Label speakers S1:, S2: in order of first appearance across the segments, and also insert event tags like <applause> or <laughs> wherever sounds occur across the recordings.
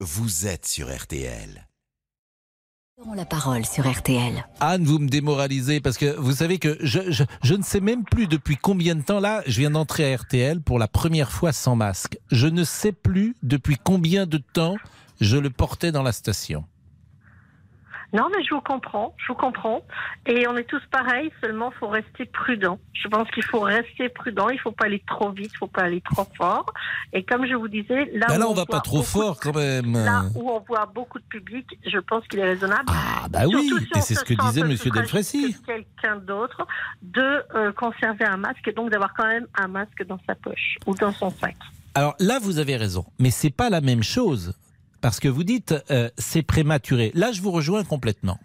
S1: vous êtes sur RTL.
S2: Nous la parole sur RTL.
S3: Anne, vous me démoralisez parce que vous savez que je, je, je ne sais même plus depuis combien de temps là, je viens d'entrer à RTL pour la première fois sans masque. Je ne sais plus depuis combien de temps je le portais dans la station.
S4: Non, mais je vous comprends, je vous comprends. Et on est tous pareils, seulement il faut rester prudent. Je pense qu'il faut rester prudent, il ne faut pas aller trop vite, il ne faut pas aller trop fort. Et comme je vous disais, là,
S3: Bah là,
S4: où
S3: on va
S4: voit
S3: pas trop
S4: beaucoup
S3: fort quand même.
S4: Là où on voit beaucoup de public, je pense qu'il est raisonnable.
S3: Ah bah oui,
S4: Surtout si
S3: et
S4: on
S3: c'est ce que disait Monsieur Delfrécy.
S4: Quelqu'un d'autre, de euh, conserver un masque et donc d'avoir quand même un masque dans sa poche ou dans son sac.
S3: Alors là, vous avez raison, mais c'est pas la même chose. Parce que vous dites euh, c'est prématuré. Là, je vous rejoins complètement.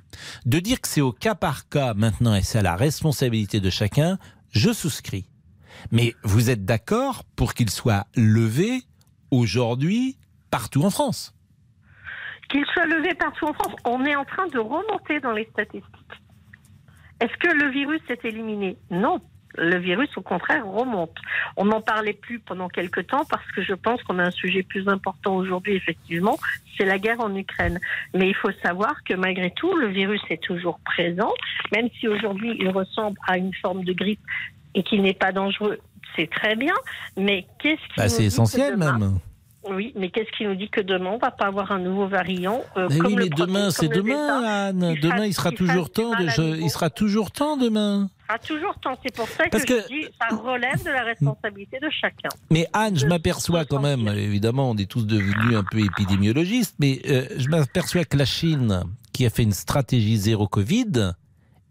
S3: De dire que c'est au cas par cas maintenant et c'est à la responsabilité de chacun, je souscris. Mais vous êtes d'accord pour qu'il soit levé aujourd'hui partout en France?
S4: Qu'il soit levé partout en France, on est en train de remonter dans les statistiques. Est-ce que le virus est éliminé? Non. Le virus, au contraire, remonte. On n'en parlait plus pendant quelques temps parce que je pense qu'on a un sujet plus important aujourd'hui, effectivement, c'est la guerre en Ukraine. Mais il faut savoir que malgré tout, le virus est toujours présent, même si aujourd'hui il ressemble à une forme de grippe et qu'il n'est pas dangereux, c'est très bien. Mais qu'est-ce qui
S3: Bah, C'est essentiel
S4: demain-
S3: même.
S4: Oui, mais qu'est-ce qui nous dit que demain, on va pas avoir un nouveau variant euh,
S3: Mais
S4: comme
S3: oui, mais demain, c'est demain. Anne.
S4: Il
S3: Demain, il sera
S4: il
S3: toujours temps de. je-. Il sera toujours temps demain.
S4: Ça sera toujours temps. C'est pour ça que,
S3: Parce
S4: je dis ça relève de la responsabilité de chacun.
S3: Mais Anne, je m'aperçois quand même, évidemment, on est tous devenus un peu épidémiologistes, mais euh, je m'aperçois que la Chine, qui a fait une stratégie zéro Covid,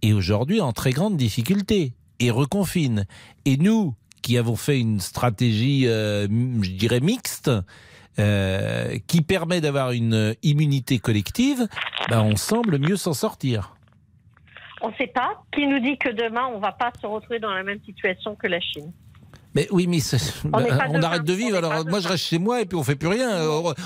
S3: est aujourd'hui en très grande difficulté et reconfine. Et nous, qui avons fait une stratégie, euh, je dirais, mixte, euh, qui permet d'avoir une immunité collective, ben, on semble mieux s'en sortir.
S4: On ne sait pas. Qui nous dit que demain, on va pas se retrouver dans la même situation que la Chine?
S3: Mais oui, mais
S4: On demain.
S3: arrête de vivre. Alors moi, je reste chez moi et puis on fait plus rien.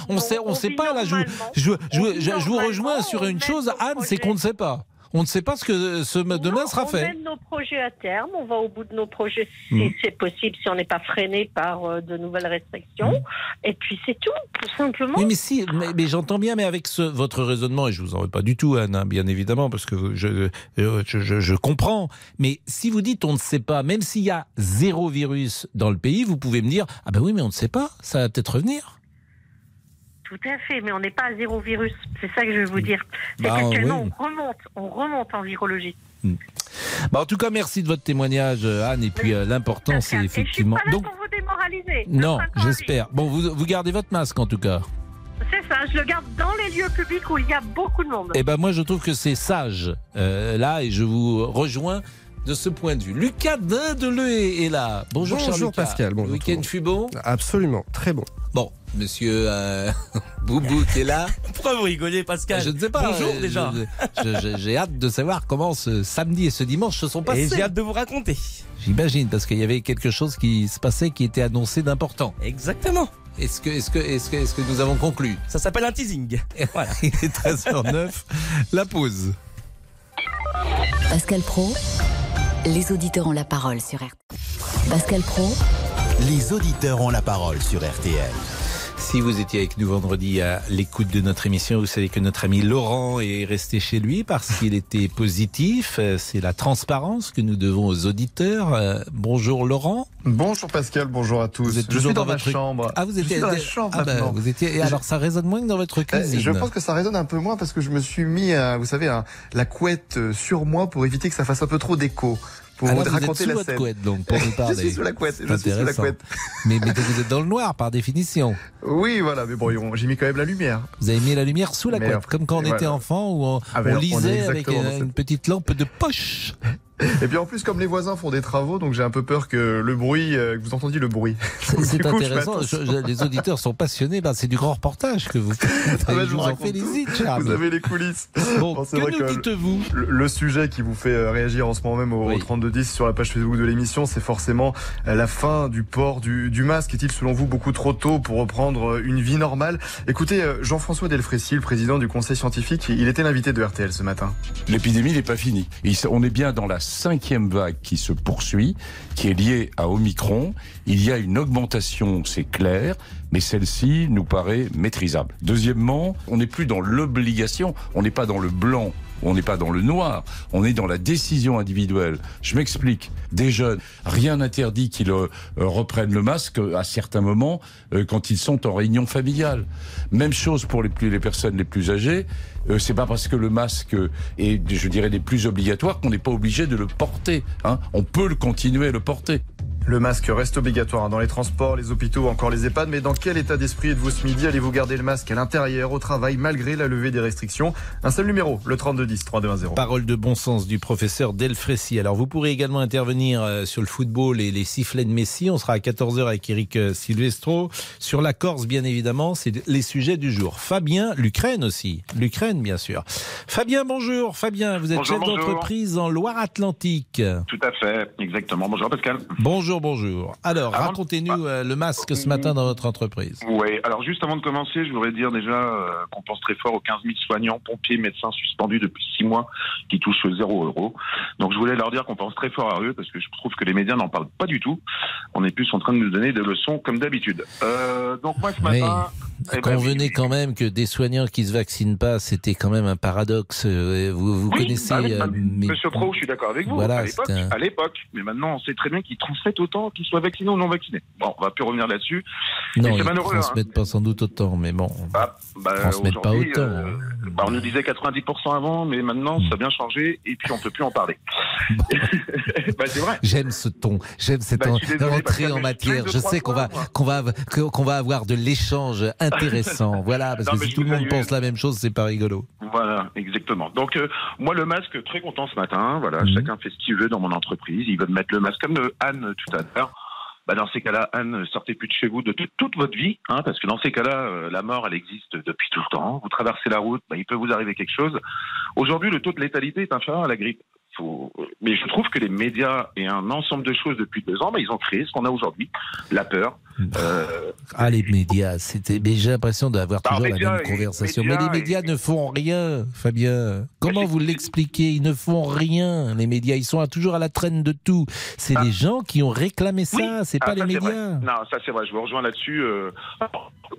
S3: On sait, on
S4: on
S3: sait pas là. Je, vous rejoins sur une chose, Anne, c'est qu'on ne sait pas. On ne sait pas ce que ce demain
S4: Non,
S3: sera
S4: on
S3: fait.
S4: mène nos projets à terme. On va au bout de nos projets si
S3: Mm.
S4: c'est possible, si on n'est pas freiné par euh, de nouvelles restrictions.
S3: Mm.
S4: Et puis c'est tout, tout simplement.
S3: Oui, mais si, mais, mais j'entends bien, mais avec ce, votre raisonnement, et je vous en veux pas du tout, Anne, hein, bien évidemment, parce que vous- je, je, je, je comprends. Mais si vous dites on ne sait pas, même s'il y a zéro virus dans le pays, vous pouvez me dire ah ben oui, mais on ne sait pas, ça va peut-être revenir.
S4: Tout à fait, mais on n'est pas à zéro virus. C'est ça que je veux vous dire. C'est
S3: Bah,
S4: qu'actuellement,
S3: oui.
S4: on remonte, on remonte en virologie.
S3: Bah, en tout cas, merci de votre témoignage, Anne. Et puis euh, l'important, c'est
S4: Et
S3: effectivement.
S4: Je suis pas là
S3: Donc,
S4: pour vous démoraliser.
S3: non, j'espère. Bon, vous, vous gardez votre masque en tout cas.
S4: C'est ça, je le garde dans les lieux publics où il y a beaucoup de monde.
S3: Eh ben moi, je trouve que c'est sage euh, là, et je vous rejoins de ce point de vue. Lucas Dindeleu est est là. Bonjour,
S5: Bonjour,
S3: Lucas.
S5: Pascal. Bonjour
S3: Le week-end fut bon.
S5: Absolument, très bon.
S3: Bon, Monsieur euh, <laughs> Boubou qui est là.
S6: Pourquoi vous rigolez, Pascal
S3: Je ne sais pas.
S6: Bonjour
S3: euh,
S6: déjà.
S3: J'ai hâte de savoir comment ce samedi et ce dimanche se sont
S6: Et
S3: passés.
S6: j'ai hâte de vous raconter.
S3: J'imagine parce qu'il y avait quelque chose qui se passait qui était annoncé d'important.
S6: Exactement.
S3: Est-ce que, est-ce que, est-ce que, est-ce que nous avons conclu?
S6: Ça s'appelle un teasing. Voilà. <laughs>
S3: Il est 13h09. La pause.
S2: Pascal Pro, les auditeurs ont la parole sur RTL. Pascal Pro,
S1: Les auditeurs ont la parole sur RTL.
S3: Si vous étiez avec nous vendredi à l'écoute de notre émission, vous savez que notre ami Laurent est resté chez lui parce qu'il était positif. C'est la transparence que nous devons aux auditeurs. Euh, Bonjour Laurent.
S7: Bonjour Pascal, bonjour à tous.
S3: Vous êtes
S7: je
S3: toujours
S7: suis dans,
S3: dans
S7: ma
S3: votre-
S7: chambre.
S3: Ah, vous étiez
S7: dans la chambre
S3: ah bah, vous étiez. Et alors, ça résonne moins que dans votre
S7: Euh,
S3: cuisine.
S7: Je pense que ça résonne un peu moins parce que je me suis mis, à, vous savez, la couette euh, sur moi pour éviter que ça fasse un peu trop d'écho. Pour
S3: Alors, vous
S7: raconter
S3: sous
S7: la scène.
S3: couette, donc, pour nous <laughs>
S7: Je
S3: parler.
S7: suis sous la couette. Je suis sous la couette.
S3: Mais, mais vous êtes dans le noir, par définition.
S7: Oui, voilà. Mais bon, on- j'ai mis quand même la lumière.
S3: Vous avez mis la lumière sous la
S7: Mais
S3: couette,
S7: alors,
S3: comme quand on
S7: voilà.
S3: était enfant, où on,
S7: Ah,
S3: on
S7: on
S3: lisait avec euh, une petite lampe de poche. <laughs>
S7: Et puis en plus, comme les voisins font des travaux, donc j'ai un peu peur que le bruit, euh, que vous entendiez le bruit.
S3: C'est <laughs>
S7: je
S3: intéressant. Je- je- les auditeurs sont passionnés. Ben, c'est du grand reportage que vous faites. <laughs>
S7: Ah
S3: Et
S7: je
S3: vous
S7: vous
S3: en félicite,
S7: Vous
S3: Charles.
S7: avez les coulisses.
S3: Bon,
S7: Bon, c'est
S3: que
S7: vrai
S3: nous
S7: que-
S3: dites-vous
S7: Le, le sujet qui vous fait euh, réagir en ce moment même au,
S3: Oui.
S7: au 3210 sur la page Facebook de l'émission, c'est forcément euh, la fin du port du, du masque. Est-il selon vous beaucoup trop tôt pour reprendre une vie normale? Écoutez, Jean-François Delfrécy, le président du conseil scientifique, il était l'invité de RTL ce matin.
S8: L'épidémie n'est pas finie. On est bien dans la
S5: cinquième vague qui se poursuit, qui est liée à Omicron. Il y a une augmentation, c'est clair, mais celle-ci nous paraît maîtrisable. Deuxièmement, on n'est plus dans l'obligation, on n'est pas dans le blanc on n'est pas dans le noir, on est dans la décision individuelle. Je m'explique. Des jeunes, rien n'interdit qu'ils euh, reprennent le masque à certains moments euh, quand ils sont en réunion familiale. Même chose pour les, plus, les personnes les plus âgées. Euh, c'est pas parce que le masque est, je dirais, les plus obligatoires qu'on n'est pas obligé de le porter. Hein. On peut le continuer à le porter.
S7: Le masque reste obligatoire dans les transports, les hôpitaux, encore les EHPAD. Mais dans quel état d'esprit êtes-vous ce midi? Allez-vous garder le masque à l'intérieur, au travail, malgré la levée des restrictions? Un seul numéro, le 3210 3210.
S3: Parole de bon sens du professeur Delfrécy. Alors vous pourrez également intervenir euh, sur le football et les sifflets de Messi. On sera à 14h avec Eric euh, Silvestro. Sur la Corse, bien évidemment, c'est les sujets du jour. Fabien, l'Ukraine aussi. L'Ukraine, bien sûr. Fabien, bonjour. Fabien, vous êtes
S8: bonjour,
S3: chef d'entreprise en Loire-Atlantique.
S8: Tout à fait, exactement. Bonjour Pascal.
S3: Bonjour, bonjour. Alors, alors racontez-nous euh, le masque ce matin dans votre entreprise.
S8: Oui, alors juste avant de commencer, je voudrais dire déjà euh, qu'on pense très fort aux 15 000 soignants, pompiers, médecins suspendus depuis 6 mois qui touchent 0 euros. Donc je voulais leur dire qu'on pense très fort à eux parce que je trouve que les médias n'en parlent pas du tout. On est plus en train de nous donner des leçons comme d'habitude. Euh, donc moi ce matin...
S3: Eh Convenez ben, quand même que des soignants qui se vaccinent pas, c'était quand même un paradoxe. Vous, vous
S8: oui,
S3: connaissez.
S8: Bah oui, bah, mais... Monsieur Pro, je suis d'accord avec vous.
S3: Voilà,
S8: à l'époque, un... mais maintenant on sait très bien qu'ils transmettent autant qu'ils soient vaccinés ou non vaccinés. Bon, on va plus revenir là-dessus.
S3: Non, ils ne transmettent hein. pas sans doute autant, mais bon.
S8: Bah, bah,
S3: transmettent pas autant.
S8: Euh,
S3: hein.
S8: Bah, on nous disait 90% avant, mais maintenant ça a bien changé et puis on peut plus en parler. <laughs> bah, c'est vrai.
S3: J'aime ce ton, j'aime cette
S8: Bah,
S3: entrée en matière.
S8: je
S3: sais qu'on va qu'on va qu'on va avoir de l'échange intéressant. <laughs> Voilà, parce
S8: Non,
S3: que si tout le monde pense la même chose, c'est pas rigolo.
S8: Voilà, exactement. Donc euh, moi le masque, très content ce matin. Voilà,
S3: Mhm.
S8: chacun fait ce qu'il veut dans mon entreprise. Ils veulent mettre le masque comme euh, Anne tout à l'heure. Bah, dans ces cas-là, Anne, sortez plus de chez vous de toute- votre vie, hein, parce que dans ces cas-là, euh, la mort, elle existe depuis tout le temps. Vous traversez la route, bah, il peut vous arriver quelque chose. Aujourd'hui, le taux de létalité est inférieur à la grippe. Faut- Mais je trouve que les médias et un ensemble de choses depuis deux ans, bah, ils ont créé ce qu'on a aujourd'hui, la peur. Euh,
S3: Ah, les médias, c'était. Mais j'ai l'impression d'avoir
S8: Bah,
S3: toujours la même conversation. mais les médias
S8: et-
S3: ne font rien, Fabien. Comment vous l'expliquez? Ils ne font rien, les médias. Ils sont toujours à la traîne de tout. C'est
S8: Ah.
S3: les gens qui ont réclamé ça,
S8: Oui.
S3: c'est
S8: Ah,
S3: pas
S8: ça,
S3: les médias.
S8: Non, ça c'est vrai, je vous rejoins là-dessus. euh,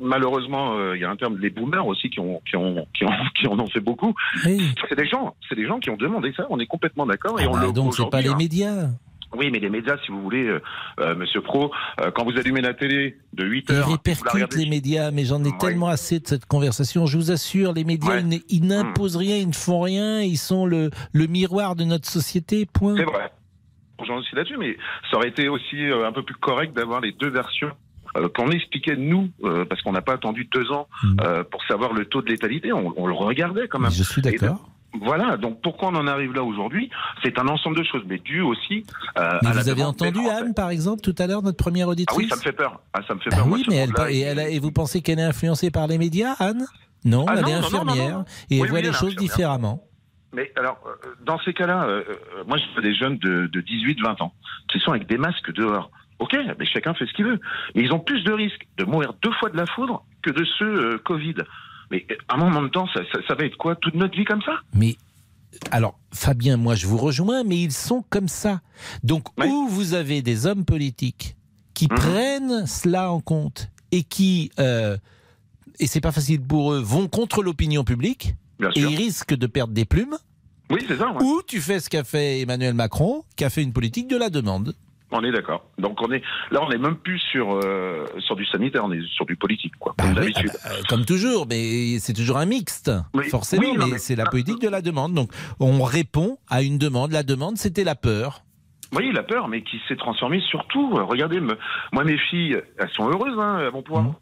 S8: malheureusement, euh, il y a un terme, les boomers aussi qui, ont, qui, ont, qui, ont, <laughs> qui en ont fait beaucoup.
S3: Oui.
S8: C'est des gens, c'est des gens qui ont demandé ça, on est complètement d'accord. Et
S3: Ah
S8: on
S3: bah,
S8: le
S3: donc c'est pas les
S8: hein.
S3: médias.
S8: Oui, mais les médias, si vous voulez, euh, euh, Monsieur Pro, euh, quand vous allumez la télé de 8
S3: Ils
S8: heures, la
S3: répercutent
S8: regardez-
S3: les médias, mais j'en ai
S8: Ouais.
S3: tellement assez de cette conversation. Je vous assure, les médias,
S8: Ouais.
S3: ils ils n'imposent rien, ils ne font rien, ils sont le, le miroir de notre société, point.
S8: C'est vrai. J'en suis là-dessus, mais ça aurait été aussi euh, un peu plus correct d'avoir les deux versions. Qu'on expliquait nous, parce qu'on n'a pas attendu deux ans
S3: Mm.
S8: euh, pour savoir le taux de létalité, on, on le regardait quand même.
S3: Je suis d'accord.
S8: Voilà, donc pourquoi on en arrive là aujourd'hui C'est un ensemble de choses, mais dû aussi euh,
S3: Mais
S8: à la
S3: vous avez entendu. Anne, par exemple, tout à l'heure, notre première
S8: Ah
S3: auditrice
S8: oui, ça me fait peur. Ah, ça me fait
S3: Ah
S8: peur.
S3: Oui,
S8: ce
S3: mais elle, et,
S8: il-
S3: elle a- et vous pensez qu'elle est influencée par les médias, Anne? Non,
S8: Ah
S3: elle
S8: non,
S3: est
S8: non, non, non,
S3: infirmière et elle voit les choses différemment.
S8: Mais alors, euh, dans ces cas-là, euh, moi, je vois des jeunes de, de 18-20 ans qui sont avec des masques dehors. Ok, mais chacun fait ce qu'il veut. Mais ils ont plus de risques de mourir deux fois de la foudre que de ceux euh, Covid. Mais euh, à un moment de temps, ça, ça- ça va être quoi Toute notre vie comme ça?
S3: Mais alors, Fabien, moi je vous rejoins, mais ils sont comme ça. Donc,
S8: Oui.
S3: où vous avez des hommes politiques qui
S8: Mhm.
S3: prennent cela en compte et qui, euh, et c'est pas facile pour eux, vont contre l'opinion publique
S8: Bien
S3: et
S8: sûr.
S3: ils risquent de perdre des plumes,
S8: Oui, c'est ça. ouais.
S3: ou tu fais ce qu'a fait Emmanuel Macron, qui a fait une politique de la demande.
S8: On est d'accord. Donc on est là, on n'est même plus sur euh, sur du sanitaire, on est sur du politique, quoi,
S3: Bah
S8: comme
S3: oui,
S8: d'habitude.
S3: ah bah, euh, comme toujours, mais c'est toujours un mixte,
S8: Oui,
S3: forcément,
S8: oui,
S3: mais,
S8: mais-
S3: c'est la
S8: ah,
S3: politique de la demande. Donc, on répond à une demande. La demande, c'était la peur.
S8: Oui, la peur, mais qui s'est transformée surtout. euh, regardez, me- moi, mes filles, elles sont heureuses, hein, elles vont pouvoir
S3: Mhm.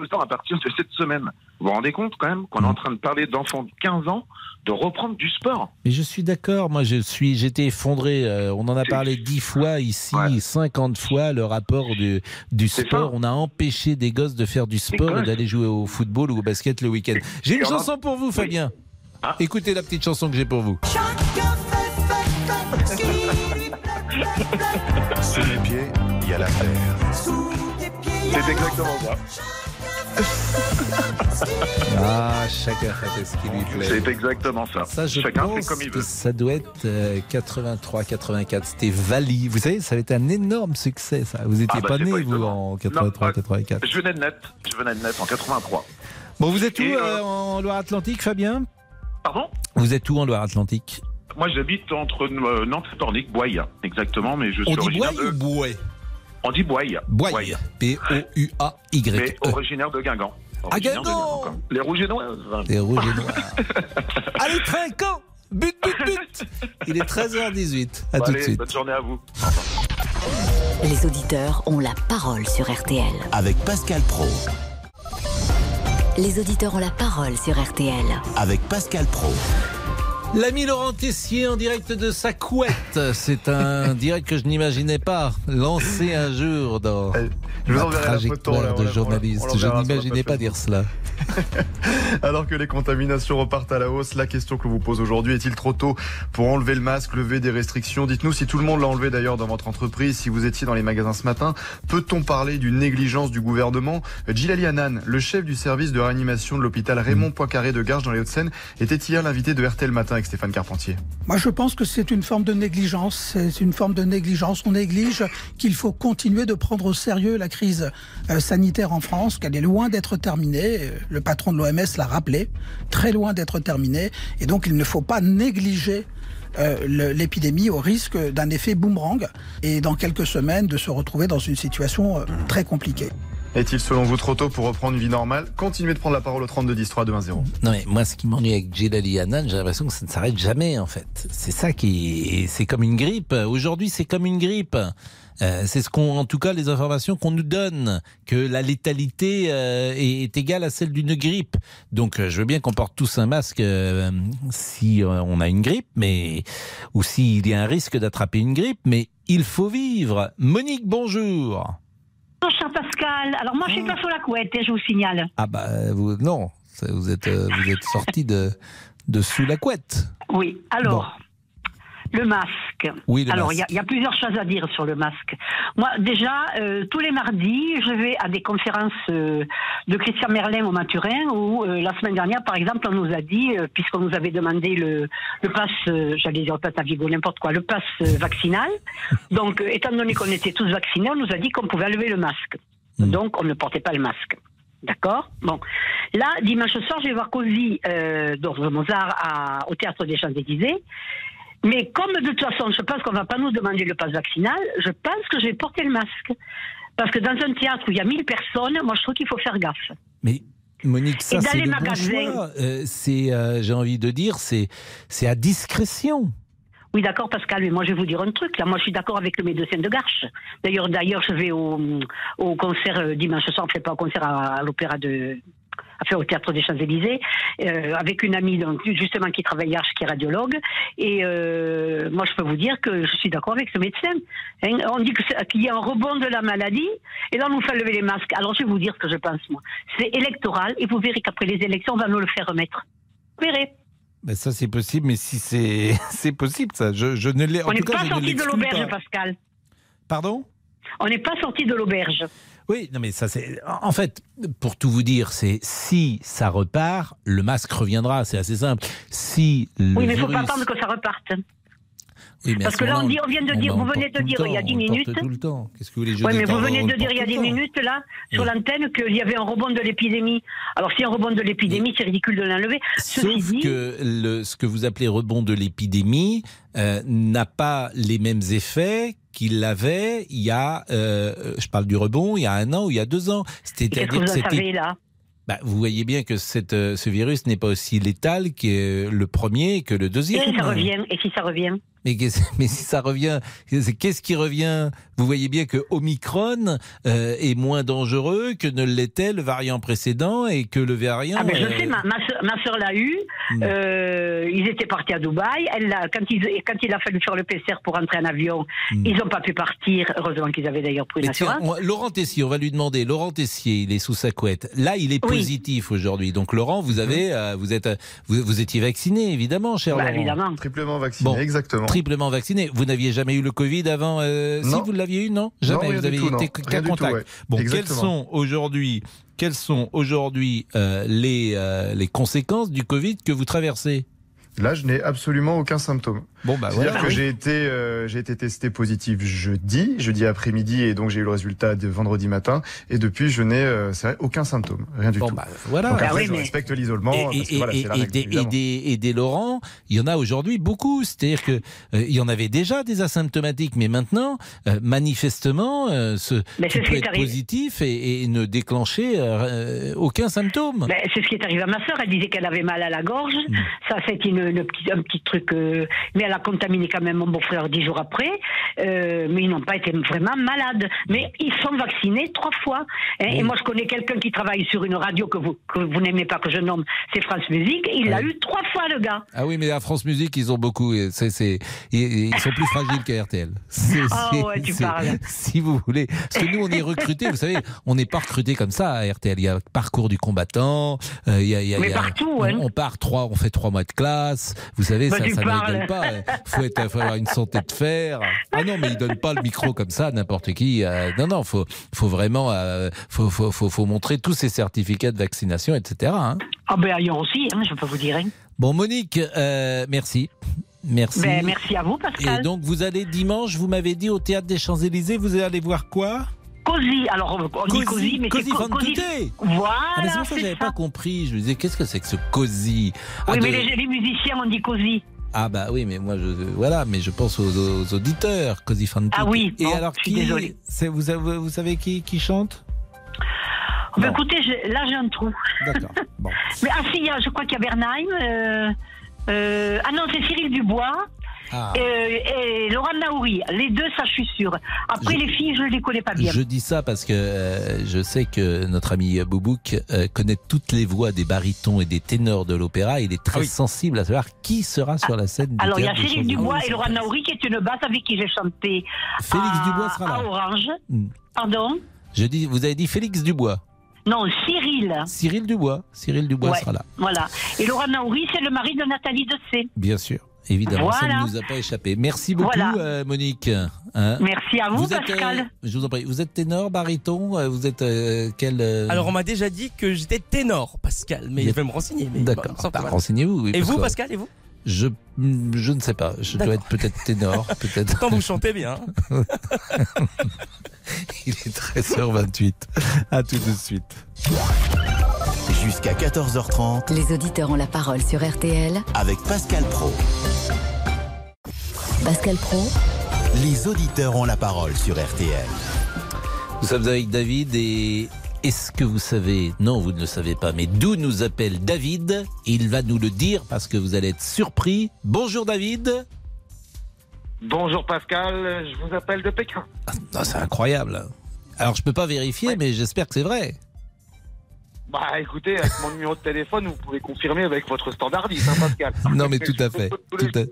S8: Le temps à partir de cette semaine. Vous vous rendez compte quand même qu'on est en train de parler d'enfants de 15 ans de reprendre du sport.
S3: Mais je suis d'accord, moi je suis, j'étais effondré. euh, on en a parlé dix fois ici,
S8: Ouais.
S3: 50 fois le rapport du, du sport.
S8: ça.
S3: On a empêché des gosses de faire du sport et d'aller jouer au football ou au basket le week-end. J'ai une chanson pour vous, Fabien.
S8: Ah.
S3: Écoutez la petite chanson que j'ai pour vous. <laughs>
S1: Sous les pieds, il y a la terre.
S8: C'est exactement ça.
S3: Ah, chacun fait ce qui lui plaît.
S8: C'est exactement ça.
S3: Ça, je
S8: Chacun fait
S3: pense
S8: comme il
S3: que
S8: veut.
S3: ça doit être 83-84. C'était Vali. Vous savez, ça avait été un énorme succès, ça. Vous n'étiez
S8: Ah bah,
S3: pas né,
S8: pas
S3: vous, en 83-84.
S8: Je venais de net. Je venais de net en 83.
S3: Bon, vous êtes où
S8: euh,
S3: euh, en Loire-Atlantique, Fabien?
S8: Pardon?
S3: Vous êtes où en Loire-Atlantique?
S8: Moi, j'habite entre euh, Nantes et Pornic, Boye, exactement, mais je suis
S3: On dit
S8: originaire
S3: Boye ou
S8: de...
S3: Bouet
S8: On dit Boye.
S3: Boye. B-O-U-A-Y.
S8: Mais originaire de Guingamp.
S3: Ah,
S8: Originaire de
S3: Guingamp.
S8: Les rouges et noirs.
S3: Les rouges et noirs. <laughs> Allez, trinquant But, but, but Il est 13h18. À
S8: Bon,
S3: tout de
S8: allez,
S3: suite.
S8: bonne journée à vous.
S2: Les auditeurs ont la parole sur RTL.
S1: Avec Pascal Pro.
S2: Les auditeurs ont la parole sur RTL.
S1: Avec Pascal Pro.
S3: L'ami Laurent Tessier en direct de sa couette. C'est un direct que je n'imaginais pas lancer un jour dans
S7: Eh, Je vous enverrai la photo. là,
S3: de
S7: on
S3: journaliste.
S7: on
S3: Je n'imaginais pas dire cela. <laughs>
S7: Alors que les contaminations repartent à la hausse, la question que l'on vous pose aujourd'hui est-il trop tôt pour enlever le masque, lever des restrictions? Dites-nous si tout le monde l'a enlevé d'ailleurs dans votre entreprise, si vous étiez dans les magasins ce matin. Peut-on parler d'une négligence du gouvernement? Gilali Hanan, le chef du service de réanimation de l'hôpital Raymond Poincaré de Garges dans les Hauts-de-Seine, était hier l'invité de RTL Matin avec Stéphane Carpentier.
S9: Moi, je pense que c'est une forme de négligence. C'est une forme de négligence. On néglige qu'il faut continuer de prendre au sérieux la crise euh, sanitaire en France, qu'elle est loin d'être terminée. Euh, Le patron de l'OMS l'a rappelé, très loin d'être terminée. Et donc, il ne faut pas négliger euh, l'épidémie au risque d'un effet boomerang et dans quelques semaines de se retrouver dans une situation très compliquée.
S7: Est-il selon vous trop tôt pour reprendre une vie normale Continuez de prendre la parole au 32 10 3 2 1 0.
S3: Non mais moi ce qui m'ennuie avec Gilali Hanan, j'ai l'impression que ça ne s'arrête jamais en fait. C'est ça qui c'est comme une grippe. Aujourd'hui c'est comme une grippe. Euh, c'est ce qu'on, en tout cas, les informations qu'on nous donne, que la létalité euh, est, est égale à celle d'une grippe. Donc, euh, je veux bien qu'on porte tous un masque euh, si euh, on a une grippe, mais ou s'il y a un risque d'attraper une grippe. Mais il faut vivre. Monique, bonjour.
S10: Bonjour, cher Pascal. Alors, moi, je suis pas sous la couette, hein, je vous signale.
S3: Ah bah vous non, vous êtes euh, vous êtes sorti de de sous la couette.
S10: Oui. Alors, le masque.
S3: Oui, le
S10: Alors, il y, a- y plusieurs choses à dire sur le masque. Moi, déjà, euh, tous les mardis, je vais à des conférences euh, de Christian Merlin au Maturin, où euh, la semaine dernière, par exemple, on nous a dit, euh, puisqu'on nous avait demandé le, le pass, j'allais dire le pass Navigo, n'importe quoi, le pass vaccinal. <laughs> Donc, étant donné qu'on était tous vaccinés, on nous a dit qu'on pouvait enlever le masque.
S3: Hmm.
S10: Donc, on ne portait pas le masque. D'accord? Bon. Là, dimanche soir, je vais voir Cosi euh, d'Orve Mozart à- au Théâtre des Champs-Élysées. Mais comme de toute façon, je pense qu'on va pas nous demander le pass vaccinal, je pense que je vais porter le masque. Parce que dans un théâtre où il y a 1000 personnes, moi je trouve qu'il faut faire gaffe.
S3: Mais Monique, ça c'est le bon. Euh, c'est, euh, j'ai envie de dire, c'est c'est à discrétion.
S10: Oui, d'accord, Pascal, mais moi je vais vous dire un truc. Là, moi je suis d'accord avec le médecin de Garches. D'ailleurs, d'ailleurs, je vais au, au concert euh, dimanche soir, on fait pas un concert à, à l'opéra de. Enfin, au théâtre des Champs-Élysées, euh, avec une amie donc, justement qui travaille à Arches, qui est radiologue. Et euh, moi, je peux vous dire que je suis d'accord avec ce médecin. Hein, on dit qu'il y a un rebond de la maladie, et là, on nous fait lever les masques. Alors, je vais vous dire ce que je pense, moi. C'est électoral, et vous verrez qu'après les élections, on va nous le faire remettre. Vous verrez.
S3: Ben ça c'est possible, mais si c'est <laughs> c'est possible, ça, je, je ne l'ai.
S10: on n'est pas sorti de l'auberge,
S3: pas.
S10: Pascal.
S3: Pardon?
S10: On n'est pas sorti de l'auberge.
S3: Oui, non mais ça c'est. En fait, pour tout vous dire, c'est si ça repart, le masque reviendra. C'est assez simple. Si le
S10: Oui, mais il ne faut
S3: virus...
S10: pas attendre que ça reparte.
S3: Oui, mais
S10: Parce
S3: ce
S10: que là, on
S3: moment-là,
S10: dit- on vient de
S3: on-
S10: dire- vous venez de dire il y a
S3: temps,
S10: 10
S3: on le porte
S10: minutes.
S3: tout le temps. Qu'est-ce que vous voulez je
S10: Oui, mais vous venez de dire il y a
S3: porte
S10: 10
S3: tout le temps.
S10: minutes, là, sur
S3: Oui.
S10: l'antenne, qu'il y avait un rebond de l'épidémie. Alors, si un rebond de l'épidémie, c'est ridicule de l'enlever.
S3: Sauf
S10: dit,
S3: que le, ce que vous appelez rebond de l'épidémie euh, n'a pas les mêmes effets qu'il avait il y a, euh, je parle du rebond, il y a un an ou il y a deux ans.
S10: qu'est-ce que vous
S3: que
S10: en
S3: c'était
S10: savez, là?
S3: Bah, vous voyez bien que cette, euh, ce virus n'est pas aussi létal que le premier que le
S10: Et
S3: deuxième.
S10: si ça revient? Et si ça revient?
S3: Mais, <laughs> mais si ça revient, qu'est-ce qui revient? Vous voyez bien que Omicron euh, est moins dangereux que ne l'était le variant précédent et que le variant.
S10: Ah ben je
S3: euh,
S10: sais, ma, ma, soeur, ma soeur l'a eu.
S3: Hmm.
S10: Euh, ils étaient partis à Dubaï. Elle l'a- quand, ils, quand il a fallu faire le PCR pour rentrer en avion,
S3: Hmm.
S10: ils n'ont pas pu partir. Heureusement qu'ils avaient d'ailleurs pris une
S3: tiens,
S10: assurance.
S3: on- Laurent Tessier, on va lui demander. Laurent Tessier, il est sous sa couette. Là, il est
S10: Oui.
S3: positif aujourd'hui. Donc, Laurent, vous avez, euh, vous êtes, vous, vous étiez vacciné, évidemment, cher
S10: Bah,
S3: Laurent.
S10: évidemment.
S7: Triplement vacciné,
S3: Bon.
S7: exactement.
S3: Triplement vacciné. Vous n'aviez jamais eu le Covid avant euh, Si vous l'aviez eu, non? Jamais. vous avez
S7: tout,
S3: été
S7: tout,
S3: contact.
S7: ouais.
S3: Bon, quelles
S7: Exactement.
S3: sont aujourd'hui, quelles sont aujourd'hui euh, les euh, les conséquences du Covid que vous traversez?
S7: Là, je n'ai absolument aucun symptôme.
S3: Bon bah
S7: C'est-à-dire
S3: voilà.
S7: que j'ai été, euh, j'ai été testé positif jeudi, jeudi après-midi, et donc j'ai eu le résultat de vendredi matin. Et depuis, je n'ai, euh, vrai, aucun symptôme, rien du
S3: Bon
S7: tout.
S3: bah voilà.
S7: Donc
S10: Ah
S7: après,
S10: oui,
S7: je
S10: mais-
S7: respecte l'isolement.
S3: Et,
S7: voilà,
S3: des, et,
S7: évidemment.
S3: des, et des Laurent, il y en a aujourd'hui beaucoup. C'est-à-dire que euh, il y en avait déjà des asymptomatiques, mais maintenant, euh, manifestement, euh, ce,
S10: Mais
S3: tu peux être
S10: arrivé.
S3: positif et, et ne déclencher aucun symptôme.
S10: C'est ce qui est arrivé à ma sœur. Elle disait qu'elle avait mal à la gorge.
S3: Mm.
S10: Ça, c'est une, une petite- un petit truc. euh, mais elle a contaminé quand même mon beau-frère dix jours après. Euh, mais ils n'ont pas été vraiment malades. Mais ils sont vaccinés trois fois. hein. Et moi, je connais quelqu'un qui travaille sur une radio que vous, que vous n'aimez pas que je nomme. C'est France Musique. Il l'a
S3: Ouais.
S10: eu trois fois, le gars.
S3: Ah oui, mais à France Musique, ils ont beaucoup. C'est, c'est, ils, ils sont plus fragiles qu'à RTL. <laughs> C'est-
S10: Ah ouais, tu parles.
S3: Si vous voulez. Parce que nous, on est recrutés, vous savez, on n'est pas recrutés comme ça à RTL. Il y a parcours du combattant. euh, il y a, il y a-
S10: Mais
S3: il y a-
S10: partout,
S3: on,
S10: hein.
S3: on part trois, on fait trois mois de classe. Vous savez,
S10: Bah,
S3: ça, ne rigole pas. Faut, être, faut avoir une santé de fer. Ah non, mais ils donnent pas le micro comme ça à n'importe qui. euh, non, non, faut, faut vraiment, euh, faut, faut, faut, faut montrer tous ces certificats de vaccination, etc. hein.
S10: Ah ben ailleurs aussi, hein, je peux vous dire. hein.
S3: Bon, Monique, euh, merci. Merci.
S10: Ben, merci à vous,
S3: Et
S10: Pascal.
S3: donc, vous allez dimanche, vous m'avez dit, au Théâtre des Champs-Élysées, vous allez voir quoi?
S10: Cosy. Alors, on dit Cosy, mais c'est co- Cosy. Voilà.
S3: Ah, mais c'est pour ça que j'avais pas compris. Je me disais, qu'est-ce que c'est que ce Cosy Ah,
S10: Oui,
S3: de-
S10: mais les, les musiciens, on dit Cosy.
S3: Ah bah oui, mais moi, je, voilà, mais je pense aux, aux auditeurs, Cosy fan
S10: Ah oui,
S3: Et
S10: bon,
S3: alors,
S10: je suis
S3: qui vous, savez, vous savez qui, qui chante? Bon.
S10: écoutez, je- là j'ai un trou.
S3: D'accord. <laughs> Bon.
S10: Mais ah si, je crois qu'il y a Bernheim. euh, euh, ah non, c'est Cyril Dubois
S3: Ah.
S10: euh, et Laurent Naouri. Les deux, ça je suis sûre. Après
S3: Je-
S10: les filles, je les connais pas bien.
S3: Je dis ça parce que euh, je sais que notre ami Boubouk euh, connaît toutes les voix des barytons et des ténors de l'opéra. Il est très
S6: Ah oui.
S3: sensible à savoir qui sera sur la scène. du
S10: Alors il y a
S3: Champs-Élysées.
S10: Dubois et Laurent Naouri qui est une basse avec qui j'ai chanté.
S3: Félix
S10: à,
S3: Dubois sera là.
S10: À Orange.
S3: Hmm.
S10: Pardon
S3: Je dis, vous avez dit Félix Dubois.
S10: Non, Cyril.
S3: Cyril Dubois. Cyril Dubois
S10: Ouais.
S3: sera là.
S10: Voilà. Et Laurent Naouri, c'est le mari de Nathalie Dessay.
S3: Bien sûr. Évidemment, ça ne nous a pas échappé. Merci beaucoup,
S10: Voilà.
S3: euh, Monique. Hein
S10: Merci à vous,
S3: êtes,
S10: Pascal.
S3: euh, je vous en prie, vous êtes ténor, baryton, euh, vous êtes euh, quel euh,
S6: Alors, on m'a déjà dit que j'étais ténor, Pascal, mais je vais me renseigner. mais
S3: D'accord. Bah. Renseignez-vous. oui,
S6: Et vous, Pascal, et vous
S3: je, je ne sais pas. Je dois être peut-être ténor, <laughs> peut-être.
S6: Quand vous chantez bien. <laughs>
S3: Il est 13h28. À tout de suite.
S1: Jusqu'à 14h30
S2: Les auditeurs ont la parole sur RTL.
S1: avec Pascal Pro.
S2: Pascal Pro,
S1: Les auditeurs ont la parole sur RTL.
S3: Nous sommes avec David et est-ce que vous savez, non vous ne le savez pas, mais d'où nous appelle David Il va nous le dire parce que vous allez être surpris. Bonjour David
S11: Bonjour Pascal, je vous appelle de Pékin.
S3: Ah, C'est incroyable. Alors je peux pas vérifier mais j'espère que c'est vrai.
S11: Bah écoutez, avec mon numéro de téléphone, vous pouvez confirmer avec votre standardiste, hein, Pascal. <laughs>
S3: Non mais tout à fait. Tout à,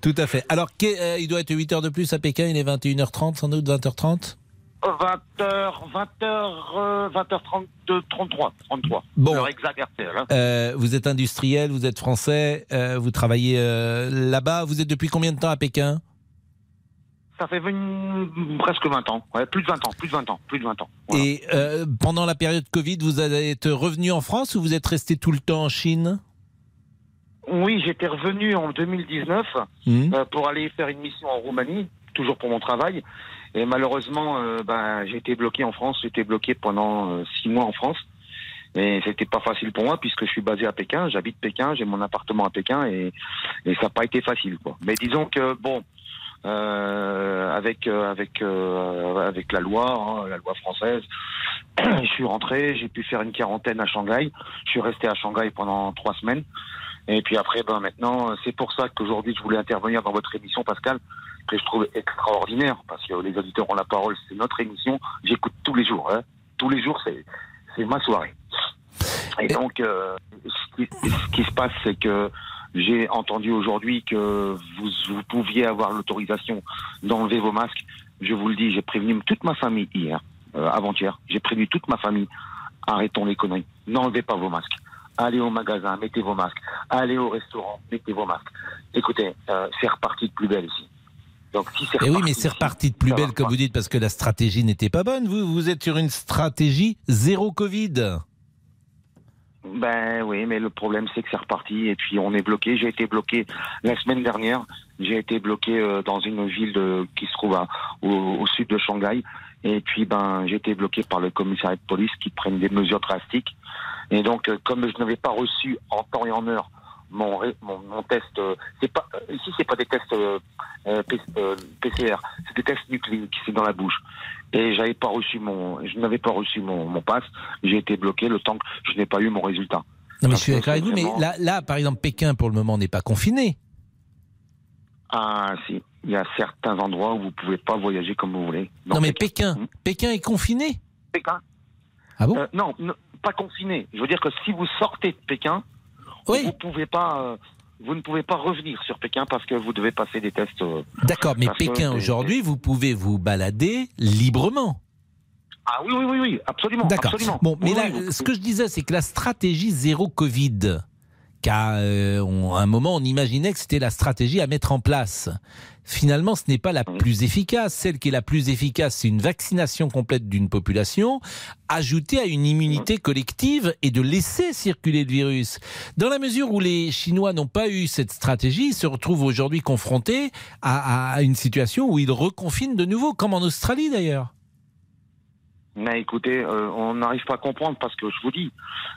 S3: tout à fait. Alors euh, il doit être 8 heures de plus à Pékin, il est 21h30 sans doute 20h30
S11: 20h, 20h, 20h32, 33, 33.
S3: Bon.
S11: RTL. Hein.
S3: Euh, vous êtes industriel, vous êtes français, euh, vous travaillez euh, là-bas. Vous êtes depuis combien de temps à Pékin?
S11: Ça fait presque 20 ans. Ouais, plus de 20 ans, plus de 20 ans, plus de 20 ans. Voilà.
S3: Et euh, pendant la période Covid, vous êtes revenu en France ou vous êtes resté tout le temps en Chine?
S11: Oui, j'étais revenu en 2019
S3: Hmm.
S11: euh, pour aller faire une mission en Roumanie, toujours pour mon travail. Et malheureusement, euh, ben, j'ai été bloqué en France. J'étais bloqué pendant euh, six mois en France. Et c'était pas facile pour moi puisque je suis basé à Pékin. J'habite Pékin, j'ai mon appartement à Pékin et, et ça n'a pas été facile. Quoi. Mais disons que bon, euh, avec euh, avec euh, avec la loi, hein, la loi française, <clears throat> je suis rentré. J'ai pu faire une quarantaine à Shanghai. Je suis resté à Shanghai pendant trois semaines. Et puis après, ben maintenant, c'est pour ça qu'aujourd'hui je voulais intervenir dans votre émission, Pascal, que je trouve extraordinaire, parce que les auditeurs ont la parole, c'est notre émission. J'écoute tous les jours, hein. tous les jours, c'est c'est ma soirée. Et donc, euh, ce, qui, ce qui se passe, c'est que j'ai entendu aujourd'hui que vous, vous pouviez avoir l'autorisation d'enlever vos masques. Je vous le dis, j'ai prévenu toute ma famille hier, euh, avant-hier. J'ai prévenu toute ma famille. Arrêtons les conneries. N'enlevez pas vos masques. Allez au magasin, mettez vos masques. Allez au restaurant, mettez vos masques. Écoutez, euh, c'est reparti de plus belle ici. Donc si c'est
S3: Et Eh oui, mais c'est reparti de plus belle, comme vous dites, parce que la stratégie n'était pas bonne. Vous, vous êtes sur une stratégie zéro Covid.
S11: Ben oui, mais le problème c'est que c'est reparti et puis on est bloqué. J'ai été bloqué la semaine dernière. J'ai été bloqué euh, dans une ville de- qui se trouve à- au, au sud de Shanghai. Et puis ben j'ai été bloqué par le commissariat de police qui prennent des mesures drastiques. Et donc euh, comme je n'avais pas reçu en temps et en heure mon mon, mon test, euh, c'est pas ici c'est pas des tests PCR, c'est des tests nucléiques, c'est dans la bouche. Et j'avais pas reçu mon, je n'avais pas reçu mon, mon pass. J'ai été bloqué le temps que je n'ai pas eu mon résultat.
S3: Non, mais je suis d'accord avec vous, mais là, là, par exemple, Pékin, pour le moment, n'est pas confiné.
S11: Ah si, il y a certains endroits où vous pouvez pas voyager comme vous voulez. Dans
S3: non, mais
S11: Pékin.
S3: Pékin, Pékin est confiné.
S11: Pékin.
S3: Ah bon
S11: Euh, non, pas confiné. Je veux dire que si vous sortez de Pékin,
S3: Oui.
S11: vous pouvez pas, euh, vous ne pouvez pas revenir sur Pékin parce que vous devez passer des tests. euh,
S3: D'accord, mais Pékin, aujourd'hui, vous pouvez vous balader librement.
S11: Ah oui, oui, oui, oui, absolument.
S3: D'accord. Bon, mais
S11: Oui,
S3: là,
S11: oui,
S3: ce que je disais, c'est que la stratégie zéro Covid, qu'à euh, un moment, on imaginait que c'était la stratégie à mettre en place. Finalement, ce n'est pas la plus efficace. Celle qui est la plus efficace, c'est une vaccination complète d'une population, ajoutée à une immunité collective et de laisser circuler le virus. Dans la mesure où les Chinois n'ont pas eu cette stratégie, ils se retrouvent aujourd'hui confrontés à, à une situation où ils reconfinent de nouveau, comme en Australie d'ailleurs.
S11: Mais écoutez, euh, on n'arrive pas à comprendre parce que je vous dis,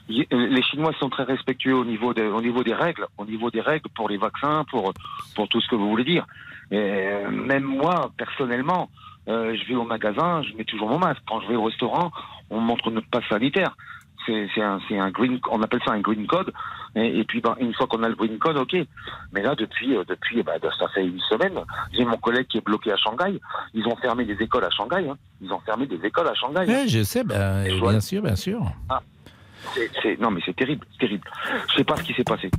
S11: y- euh, les Chinois sont très respectueux au niveau, de- au niveau des règles, au niveau des règles pour les vaccins, pour pour tout ce que vous voulez dire. Et euh, même moi, personnellement, euh, je vais au magasin, je mets toujours mon masque. Quand je vais au restaurant, on me montre notre passe sanitaire. C'est un, green, on appelle ça un green code. Et, et puis ben, une fois qu'on a le green code, ok. Mais là, depuis, euh, depuis, ben, ça fait une semaine, j'ai mon collègue qui est bloqué à Shanghai. Ils ont fermé des écoles à Shanghai. Hein. Ils ont fermé des écoles à Shanghai. hein.
S3: Oui, je sais, ben, bien sûr, bien sûr.
S11: C'est- non, mais c'est terrible, terrible. Je sais pas ce qui s'est passé.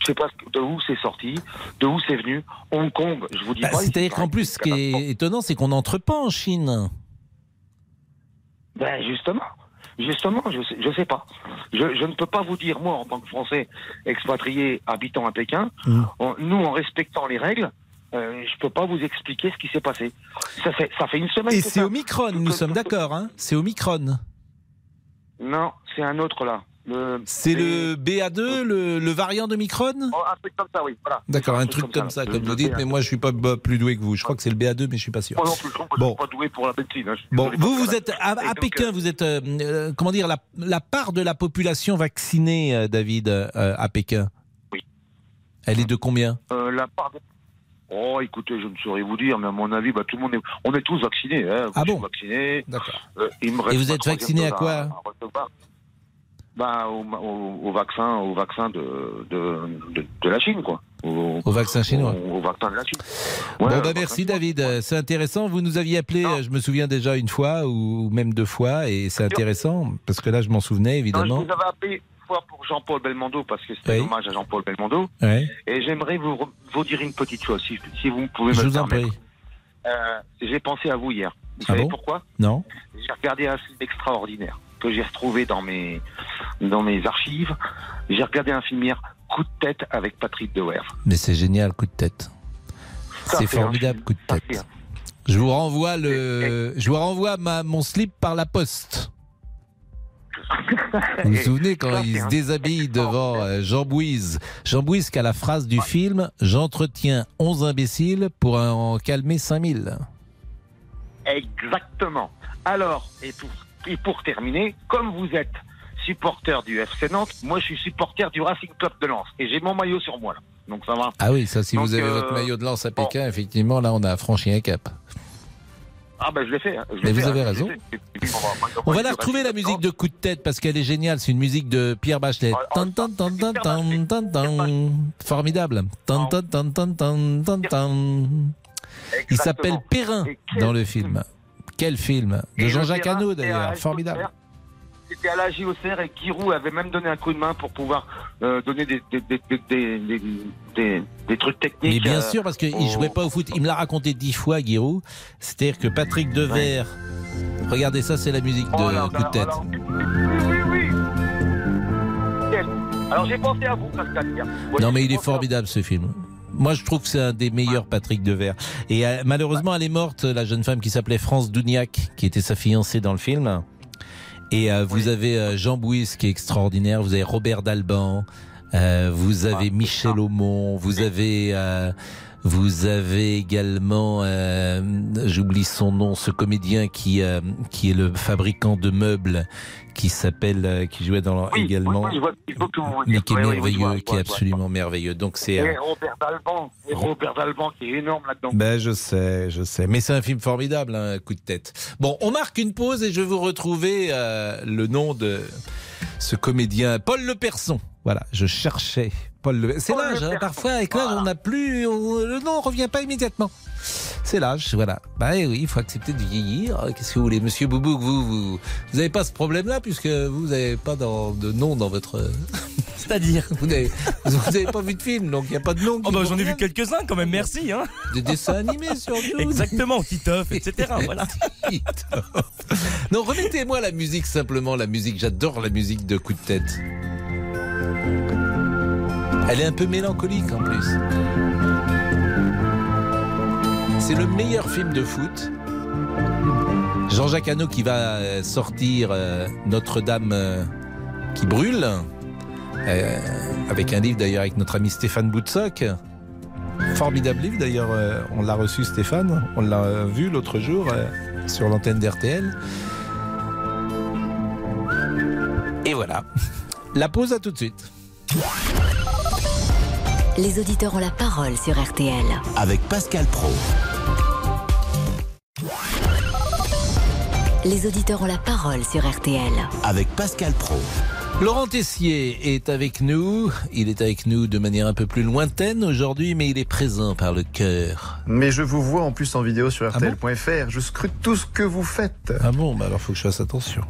S11: Je sais pas de où c'est sorti, de où c'est venu. Hong Kong, je vous dis
S3: Bah,
S11: pas.
S3: C'est-à-dire qu'en plus, ce qui est étonnant, c'est qu'on n'entre pas en Chine.
S11: Ben justement, justement, je sais, je sais pas. Je, je ne peux pas vous dire moi en tant que Français expatrié habitant à Pékin,
S3: Mm.
S11: nous en respectant les règles, euh, je peux pas vous expliquer ce qui s'est passé. Ça fait ça fait une semaine.
S3: Et c'est Omicron, nous sommes d'accord, hein C'est Omicron.
S11: Non, c'est un autre là. Le-
S3: C'est le BA2, le, le variant de Micron
S11: Oh, un truc comme ça, oui. Voilà.
S3: D'accord, un truc comme ça, comme vous dites,
S11: BA2.
S3: mais moi je suis pas plus doué que vous. Je crois que c'est le BA2, mais je suis pas sûr.
S11: Non je trouve que je
S3: Bon.
S11: suis pas doué pour la médecine. hein.
S3: Bon, vous,
S11: pour
S3: vous êtes à, Pékin,
S11: euh,
S3: vous êtes, euh, euh, comment dire, la, la part de la population vaccinée, euh, David, euh, à Pékin?
S11: Oui.
S3: Elle est de combien?
S11: Euh, la part de... Oh, écoutez, je ne saurais vous dire, mais à mon avis, bah, tout le monde est... On est tous vaccinés. Hein.
S3: Ah bon?
S11: vacciné.
S3: D'accord.
S11: Euh,
S3: Et vous êtes vacciné à quoi?
S11: à. Bah, au, au- au vaccin, au vaccin de, de, de, de la Chine, quoi. Au,
S3: Au vaccin chinois.
S11: Au, vaccin de la Chine.
S3: bon,
S11: Ouais,
S3: bah merci. David, Euh, c'est intéressant. Vous nous aviez appelé, euh, je me souviens déjà une fois ou même deux fois, et c'est intéressant parce que là je m'en souvenais
S11: Non, je
S3: évidemment.
S11: vous avais appelé une fois pour Jean-Paul Belmondo parce que c'était
S3: Oui.
S11: un hommage à Jean-Paul Belmondo. Et j'aimerais vous, vous dire une petite chose, si, si vous pouvez me
S3: Je vous en prie.
S11: Euh, j'ai pensé à vous hier. Vous
S3: Ah
S11: savez
S3: bon?
S11: pourquoi?
S3: Non
S11: J'ai regardé un film extraordinaire que j'ai retrouvé dans mes, dans mes archives. J'ai regardé un film hier, Coup de tête avec Patrick Dewer.
S3: Mais c'est génial, coup de tête. C'est formidable, coup de tête. Je vous renvoie le, je vous renvoie ma, mon slip par la poste. Vous vous souvenez quand il se déshabille devant euh, Jean Bouise Jean Bouise qui a la phrase du film J'entretiens 11 imbéciles pour en calmer 5000.
S11: Exactement. Alors, et pour, et pour terminer, comme vous êtes supporter du FC Nantes, moi je suis supporter du Racing Club de Lens. Et j'ai mon maillot sur moi là. Donc ça va.
S3: Ah oui, ça, si
S11: Donc,
S3: vous avez
S11: euh,
S3: votre maillot de lance à
S11: bon.
S3: Pékin, effectivement, là, on a franchi un cap.
S11: Ah ben je l'ai fait. hein. Je
S3: Mais vous
S11: fait,
S3: avez
S11: hein.
S3: raison.
S11: On va-
S3: la retrouver, la musique de coup de tête, parce qu'elle est géniale. C'est une musique de Pierre Bachelet. Formidable. Tan, tan, tan, tan, tan, tan, tan. Il s'appelle Perrin dans le film. Quel film? De Jean-Jacques Hano, d'ailleurs. Formidable.
S11: C'était à la JOCR et Giroud avait même donné un coup de main pour pouvoir euh, donner des, trucs techniques.
S3: Mais bien
S11: euh,
S3: sûr, parce qu'il
S11: au-
S3: jouait pas au foot. Il me l'a raconté dix fois, Giroud. C'est-à-dire que Patrick Devers. Regardez ça, c'est la musique
S11: Oh là
S3: de coup de tête.
S11: alors- Oui, oui, oui. Quel- Alors j'ai pensé à vous, Pascal. Ouais,
S3: Non, mais il est formidable ce film. Moi, je trouve que c'est un des meilleurs Patrick Devers. Et euh, malheureusement, elle est morte, la jeune femme qui s'appelait France Douniac, qui était sa fiancée dans le film. Et euh, vous avez euh, Jean Bouis qui est extraordinaire. Vous avez Robert Dalban. euh, vous avez Michel Aumont. Vous avez euh, vous avez également, euh, j'oublie son nom, ce comédien qui euh, qui est le fabricant de meubles, qui s'appelle, euh, qui jouait dans
S11: Oui,
S3: également
S11: oui, oui, vois-
S3: mais qui est merveilleux, qui est absolument merveilleux. Donc c'est. Euh,
S11: Robert Dalban, et Robert Dalban qui est énorme là-dedans.
S3: ben je sais, je sais, mais c'est un film formidable, hein, un coup de tête. Bon, on marque une pause et je vais vous retrouver euh, le nom de ce comédien, Paul Le Person. Voilà, je cherchais Paul Le. C'est
S11: Paul
S3: l'âge, hein, parfois avec l'âge on n'a plus, on- le nom revient pas immédiatement. C'est l'âge, voilà. Bah eh oui, il faut accepter de vieillir. Qu'est-ce que vous voulez, Monsieur Boubouk, vous, vous, vous avez pas ce problème-là puisque vous n'avez pas dans- de nom dans votre. <laughs>
S6: C'est-à-dire
S3: Vous n'avez pas vu de film, donc il n'y a pas de nom.
S6: Oh bah j'en ai vu quelques-uns quand même, merci hein.
S3: Des dessins animés surtout. <laughs>
S6: Exactement, Titeuf, etc. <laughs> Voilà.
S3: Non, remettez-moi la musique simplement, la musique. J'adore la musique de coup de tête. Elle est un peu mélancolique en plus. C'est le meilleur film de foot. Jean-Jacques Hano qui va euh, sortir euh, Notre-Dame euh, qui brûle, avec un livre d'ailleurs avec notre ami Stéphane Boutsock. Formidable livre d'ailleurs, on l'a reçu Stéphane, on l'a vu l'autre jour sur l'antenne d'RTL. Et voilà. La pause à tout de suite.
S2: Les auditeurs ont la parole sur RTL.
S1: Avec Pascal Pro.
S2: Les auditeurs ont la parole sur RTL.
S1: Avec Pascal Pro.
S3: Laurent Tessier est avec nous. Il est avec nous de manière un peu plus lointaine aujourd'hui, mais il est présent par le cœur.
S7: Mais je vous vois en plus en vidéo sur
S3: Ah bon
S7: RTL.fr. je scrute tout ce que vous faites.
S3: Ah bon, bah alors faut que je fasse attention.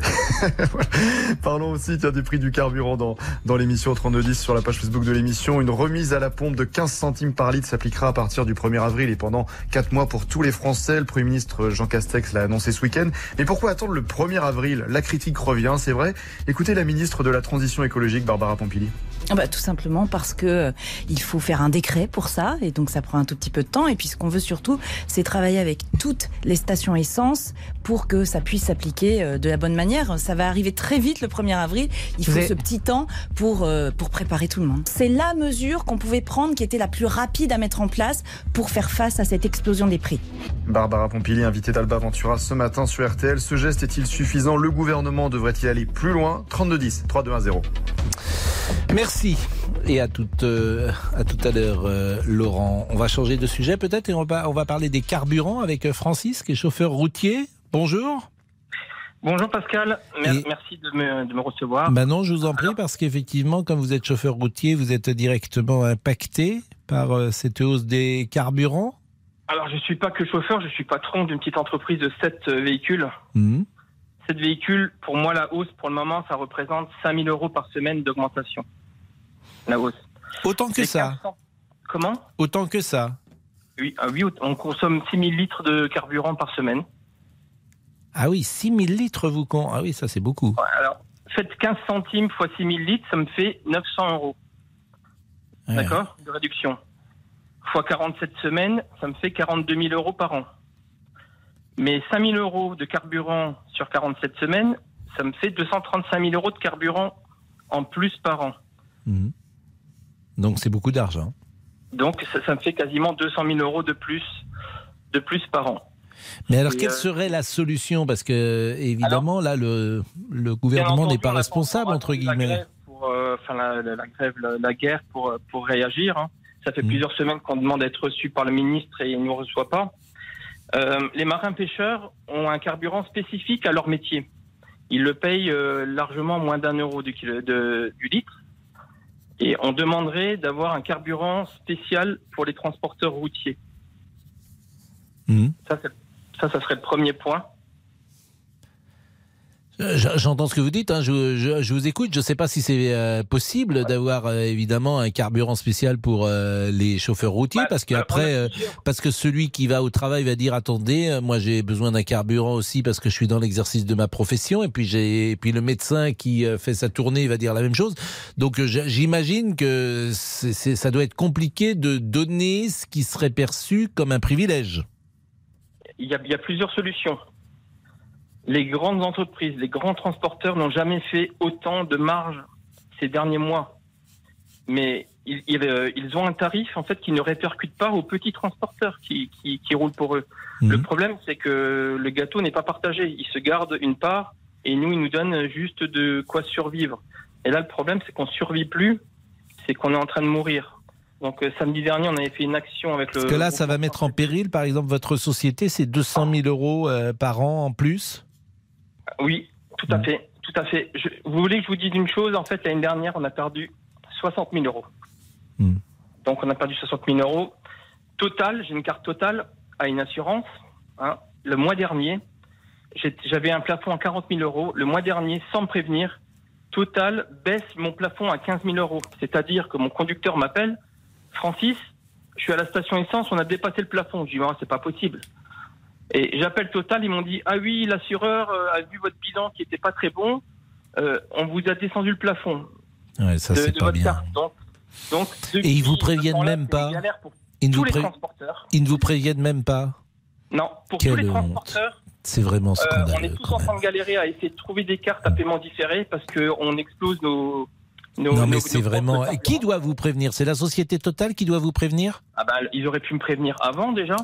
S3: <laughs>
S7: Parlons aussi tiens, du prix du carburant dans, dans l'émission au 3210 sur la page Facebook de l'émission. Une remise à la pompe de 15 centimes par litre s'appliquera à partir du 1er avril et pendant 4 mois pour tous les Français. Le Premier ministre Jean Castex l'a annoncé ce week-end. Mais pourquoi attendre le 1er avril? La critique revient, c'est vrai. Écoutez la ministre de la Transition écologique, Barbara Pompili.
S12: Ah bah, tout simplement parce que euh, il faut faire un décret pour ça et donc ça prend un tout petit peu de temps et puis ce qu'on veut surtout c'est travailler avec toutes les stations essence pour que ça puisse s'appliquer euh, de la bonne manière. Ça va arriver très vite le 1er avril, il faut ce petit temps pour euh, pour préparer tout le monde. C'est la mesure qu'on pouvait prendre qui était la plus rapide à mettre en place pour faire face à cette explosion des prix.
S7: Barbara Pompili, invitée d'Alba Ventura ce matin sur RTL. Ce geste est-il suffisant? Le gouvernement devrait-il aller plus loin? 3210, 3210.
S3: Merci et à tout, euh, à tout à l'heure, euh, Laurent. On va changer de sujet peut-être et on va, on va parler des carburants avec euh, Francis, qui est chauffeur routier. Bonjour.
S13: Bonjour Pascal, Mer-
S3: Et-
S13: merci de me, de me recevoir.
S3: Ben non, je vous en prie, parce qu'effectivement, comme vous êtes chauffeur routier, vous êtes directement impacté par euh, cette hausse des carburants.
S13: Alors je suis pas que chauffeur, je suis patron d'une petite entreprise de 7 véhicules.
S3: Mhm.
S13: 7 véhicules, pour moi la hausse pour le moment ça représente 5000 euros par semaine d'augmentation. La hausse.
S3: Autant que ça.
S13: 400 Comment?
S3: Autant que ça.
S13: oui, ah oui, on consomme 6000 litres de carburant par semaine.
S3: Ah oui, 6000 litres, vous con. Ah oui, ça c'est beaucoup.
S13: Alors faites 15 centimes fois 6000 litres, ça me fait 900 euros.
S3: Ouais.
S13: D'accord? De réduction. Fois 47 semaines, ça me fait 42 000 euros par an. Mais 5 000 euros de carburant sur 47 semaines, ça me fait 235 000 euros de carburant en plus par an.
S3: Mhm. Donc c'est beaucoup d'argent.
S13: Donc ça, ça me fait quasiment 200 000 euros de plus, de plus par an.
S3: Mais alors,
S13: Et,
S3: quelle
S13: euh,
S3: serait la solution? Parce que, évidemment, là, le, le gouvernement n'est pas responsable, entre
S13: la
S3: guillemets.
S13: grève pour, euh, enfin, la, la- la grève, la, guerre pour, euh, pour réagir. hein. Ça
S3: Mmh.
S13: fait plusieurs semaines qu'on demande d'être reçu par le ministre et il ne nous reçoit pas. Euh, les marins pêcheurs ont un carburant spécifique à leur métier. Ils le payent euh, largement moins d'un euro du, kilo- de- du litre. Et on demanderait d'avoir un carburant spécial pour les transporteurs routiers.
S3: Mhm.
S13: Ça, ça, ça serait le premier point.
S3: Euh, J'entends ce que vous dites, hein, je, je- je vous écoute. Je ne sais pas si c'est euh, possible d'avoir euh, évidemment un carburant spécial pour euh, les chauffeurs routiers, parce que après, parce que celui qui va au travail va dire attendez, moi j'ai besoin d'un carburant aussi parce que je suis dans l'exercice de ma profession, et puis j'ai, et puis le médecin qui fait sa tournée va dire la même chose. Donc j'imagine que c'est, c'est- ça doit être compliqué de donner ce qui serait perçu comme un privilège.
S13: il y, a, il y a plusieurs solutions. Les grandes entreprises, les grands transporteurs n'ont jamais fait autant de marge ces derniers mois. Mais ils, ils, euh, ils ont un tarif en fait qui ne répercute pas aux petits transporteurs qui, qui, qui roulent pour eux. Le problème, c'est que le gâteau n'est pas partagé. Ils se gardent une part et nous, ils nous donnent juste de quoi survivre. Et là, le problème, c'est qu'on survit plus, c'est qu'on est en train de mourir. Donc euh, samedi dernier, on avait fait une action avec le.
S3: Parce que là, ça va mettre en péril, par exemple, votre société, c'est 200 000 euros euh, par an en plus
S13: Oui, tout à fait, tout à fait. Je- vous voulez que je vous dise une chose? En fait, l'année dernière, on a perdu 60 000 euros. Donc, on a perdu 60 000 euros. Total, j'ai une carte totale à une assurance. hein. Le mois dernier, j'avais un plafond à 40 000 euros. Le mois dernier, sans me prévenir, Total baisse mon plafond à 15 000 euros. C'est-à-dire que mon conducteur m'appelle, Francis, je suis à la station essence, on a dépassé le plafond. Je dis, Ah, c'est pas possible. Et j'appelle Total, ils m'ont dit Ah oui, l'assureur euh, a vu votre bilan qui était pas très bon, euh, on vous a descendu le plafond.
S3: Ouais, ça,
S13: de-
S3: c'est pas
S13: votre
S3: bien.
S13: carte. Donc, donc,
S3: Et ils vous préviennent même pas Ils ne vous
S13: les
S3: pré-
S13: transporteurs.
S3: Ils ne vous préviennent même pas
S13: Non, pour
S3: Quelle
S13: tous les transporteurs.
S3: C'est vraiment
S13: euh, on est
S3: scandaleux.
S13: tous en train de galérer à essayer de trouver des cartes à paiement différé parce qu'on explose nos. Nos
S3: non, mais c'est vraiment. Qui doit vous prévenir? C'est la société totale qui doit vous prévenir?
S13: Ah bah, ils auraient pu me prévenir avant déjà.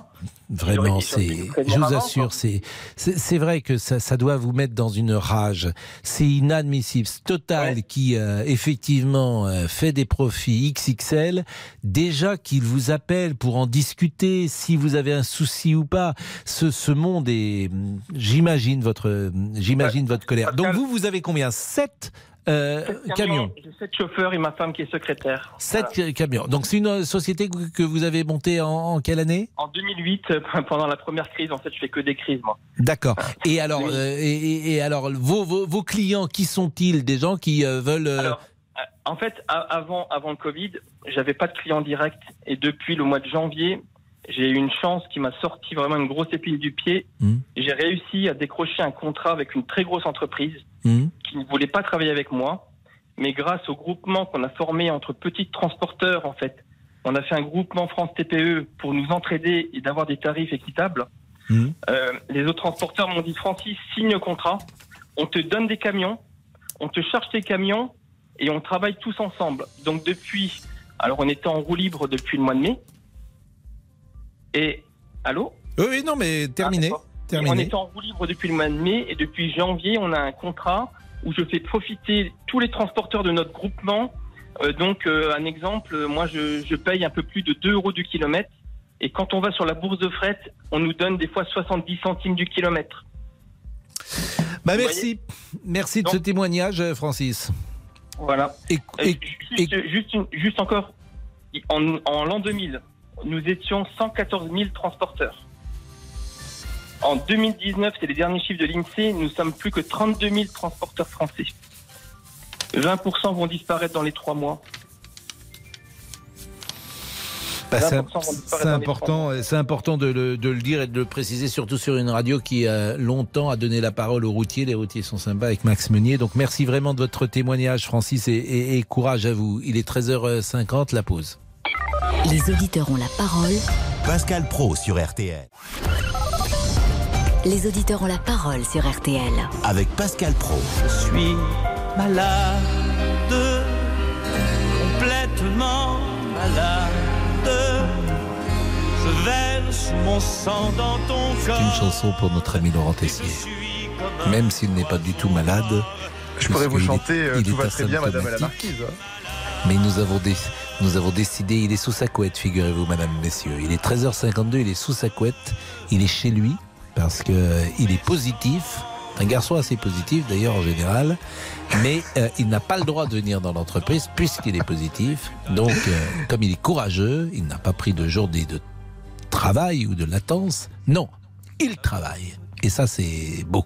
S3: Vraiment, c'est. Je vous
S13: avant,
S3: assure, c'est. C'est vrai que ça, ça doit vous mettre dans une rage. C'est inadmissible. Total qui euh, effectivement euh, fait des profits XXL. Déjà qu'il vous appelle pour en discuter, si vous avez un souci ou pas. Ce, ce monde est. J'imagine votre. J'imagine votre colère. Donc vous, vous avez combien? Sept? Euh, camions.
S13: J'ai sept chauffeurs et ma femme qui est secrétaire.
S3: Sept
S13: Voilà.
S3: camions. Donc c'est une société que vous avez montée en, en quelle année?
S13: En 2008, euh, <laughs> pendant la première crise, en fait, je fais que des crises, moi.
S3: D'accord. Et alors, euh, et, alors vos, vos, vos clients, qui sont-ils? Des gens qui euh, veulent. euh,
S13: Alors, euh, en fait, avant, avant le Covid, j'avais pas de clients directs. Et depuis le mois de janvier, j'ai eu une chance qui m'a sorti vraiment une grosse épine du pied.
S3: Mmh.
S13: J'ai réussi à décrocher un contrat avec une très grosse entreprise
S3: hmm,
S13: qui ne voulait pas travailler avec moi. Mais grâce au groupement qu'on a formé entre petits transporteurs, en fait, on a fait un groupement France TPE pour nous entraider et d'avoir des tarifs équitables.
S3: hmm.
S13: Euh, les autres transporteurs m'ont dit Francis, signe le contrat, on te donne des camions, on te charge tes camions et on travaille tous ensemble. Donc depuis, alors on était en roue libre depuis le mois de mai. Et allô
S3: Oui, non, mais terminé.
S13: Ah, On
S3: terminé.
S13: est en roue libre depuis le mois de mai et depuis janvier, on a un contrat où je fais profiter tous les transporteurs de notre groupement. Euh, donc, euh, un exemple, moi, je, je paye un peu plus de 2 euros du kilomètre. Et quand on va sur la bourse de fret, on nous donne des fois 70 centimes du kilomètre.
S3: Bah,
S13: Vous
S3: merci. Merci de ce témoignage, euh, Francis.
S13: Voilà.
S3: Et,
S13: juste, juste une- juste encore, en, en l'an 2000, nous étions 114 000 transporteurs. En 2019, c'est les derniers chiffres de l'INSEE, nous sommes plus que 32 000 transporteurs français. 20% vont disparaître dans les trois mois.
S3: Bah, c'est
S13: 20% vont disparaître
S3: c'est
S13: dans les
S3: important, c'est important de le, de le dire et de le préciser, surtout sur une radio qui a longtemps a donné la parole aux routiers. Les routiers sont sympas avec Max Meunier. Donc merci vraiment de votre témoignage, Francis, et, et- et courage à vous. Il est 13h50, la pause.
S2: Les auditeurs ont la parole.
S1: Pascal Pro sur RTL.
S2: Les auditeurs ont la parole sur RTL.
S1: Avec Pascal Pro.
S14: Je suis malade, complètement malade. Je verse mon sang dans ton
S3: C'est
S14: corps.
S3: une chanson pour notre ami Laurent Tessier. Même s'il n'est pas du tout malade.
S7: Je pourrais vous
S3: est-
S7: chanter euh,
S3: il
S7: Tout
S3: est
S7: va très bien, Madame la. Marquise.
S3: Mais nous avons, dé- nous avons décidé, il est sous sa couette, figurez-vous, madame, messieurs. Il est 13h52, il est sous sa couette, il est chez lui, parce que euh, il est positif. Un garçon assez positif, d'ailleurs, en général. Mais euh, il n'a pas le droit de venir dans l'entreprise, puisqu'il est positif. Donc, euh, comme il est courageux, il n'a pas pris de journée de travail ou de latence. Non, il travaille. Et ça, c'est beau.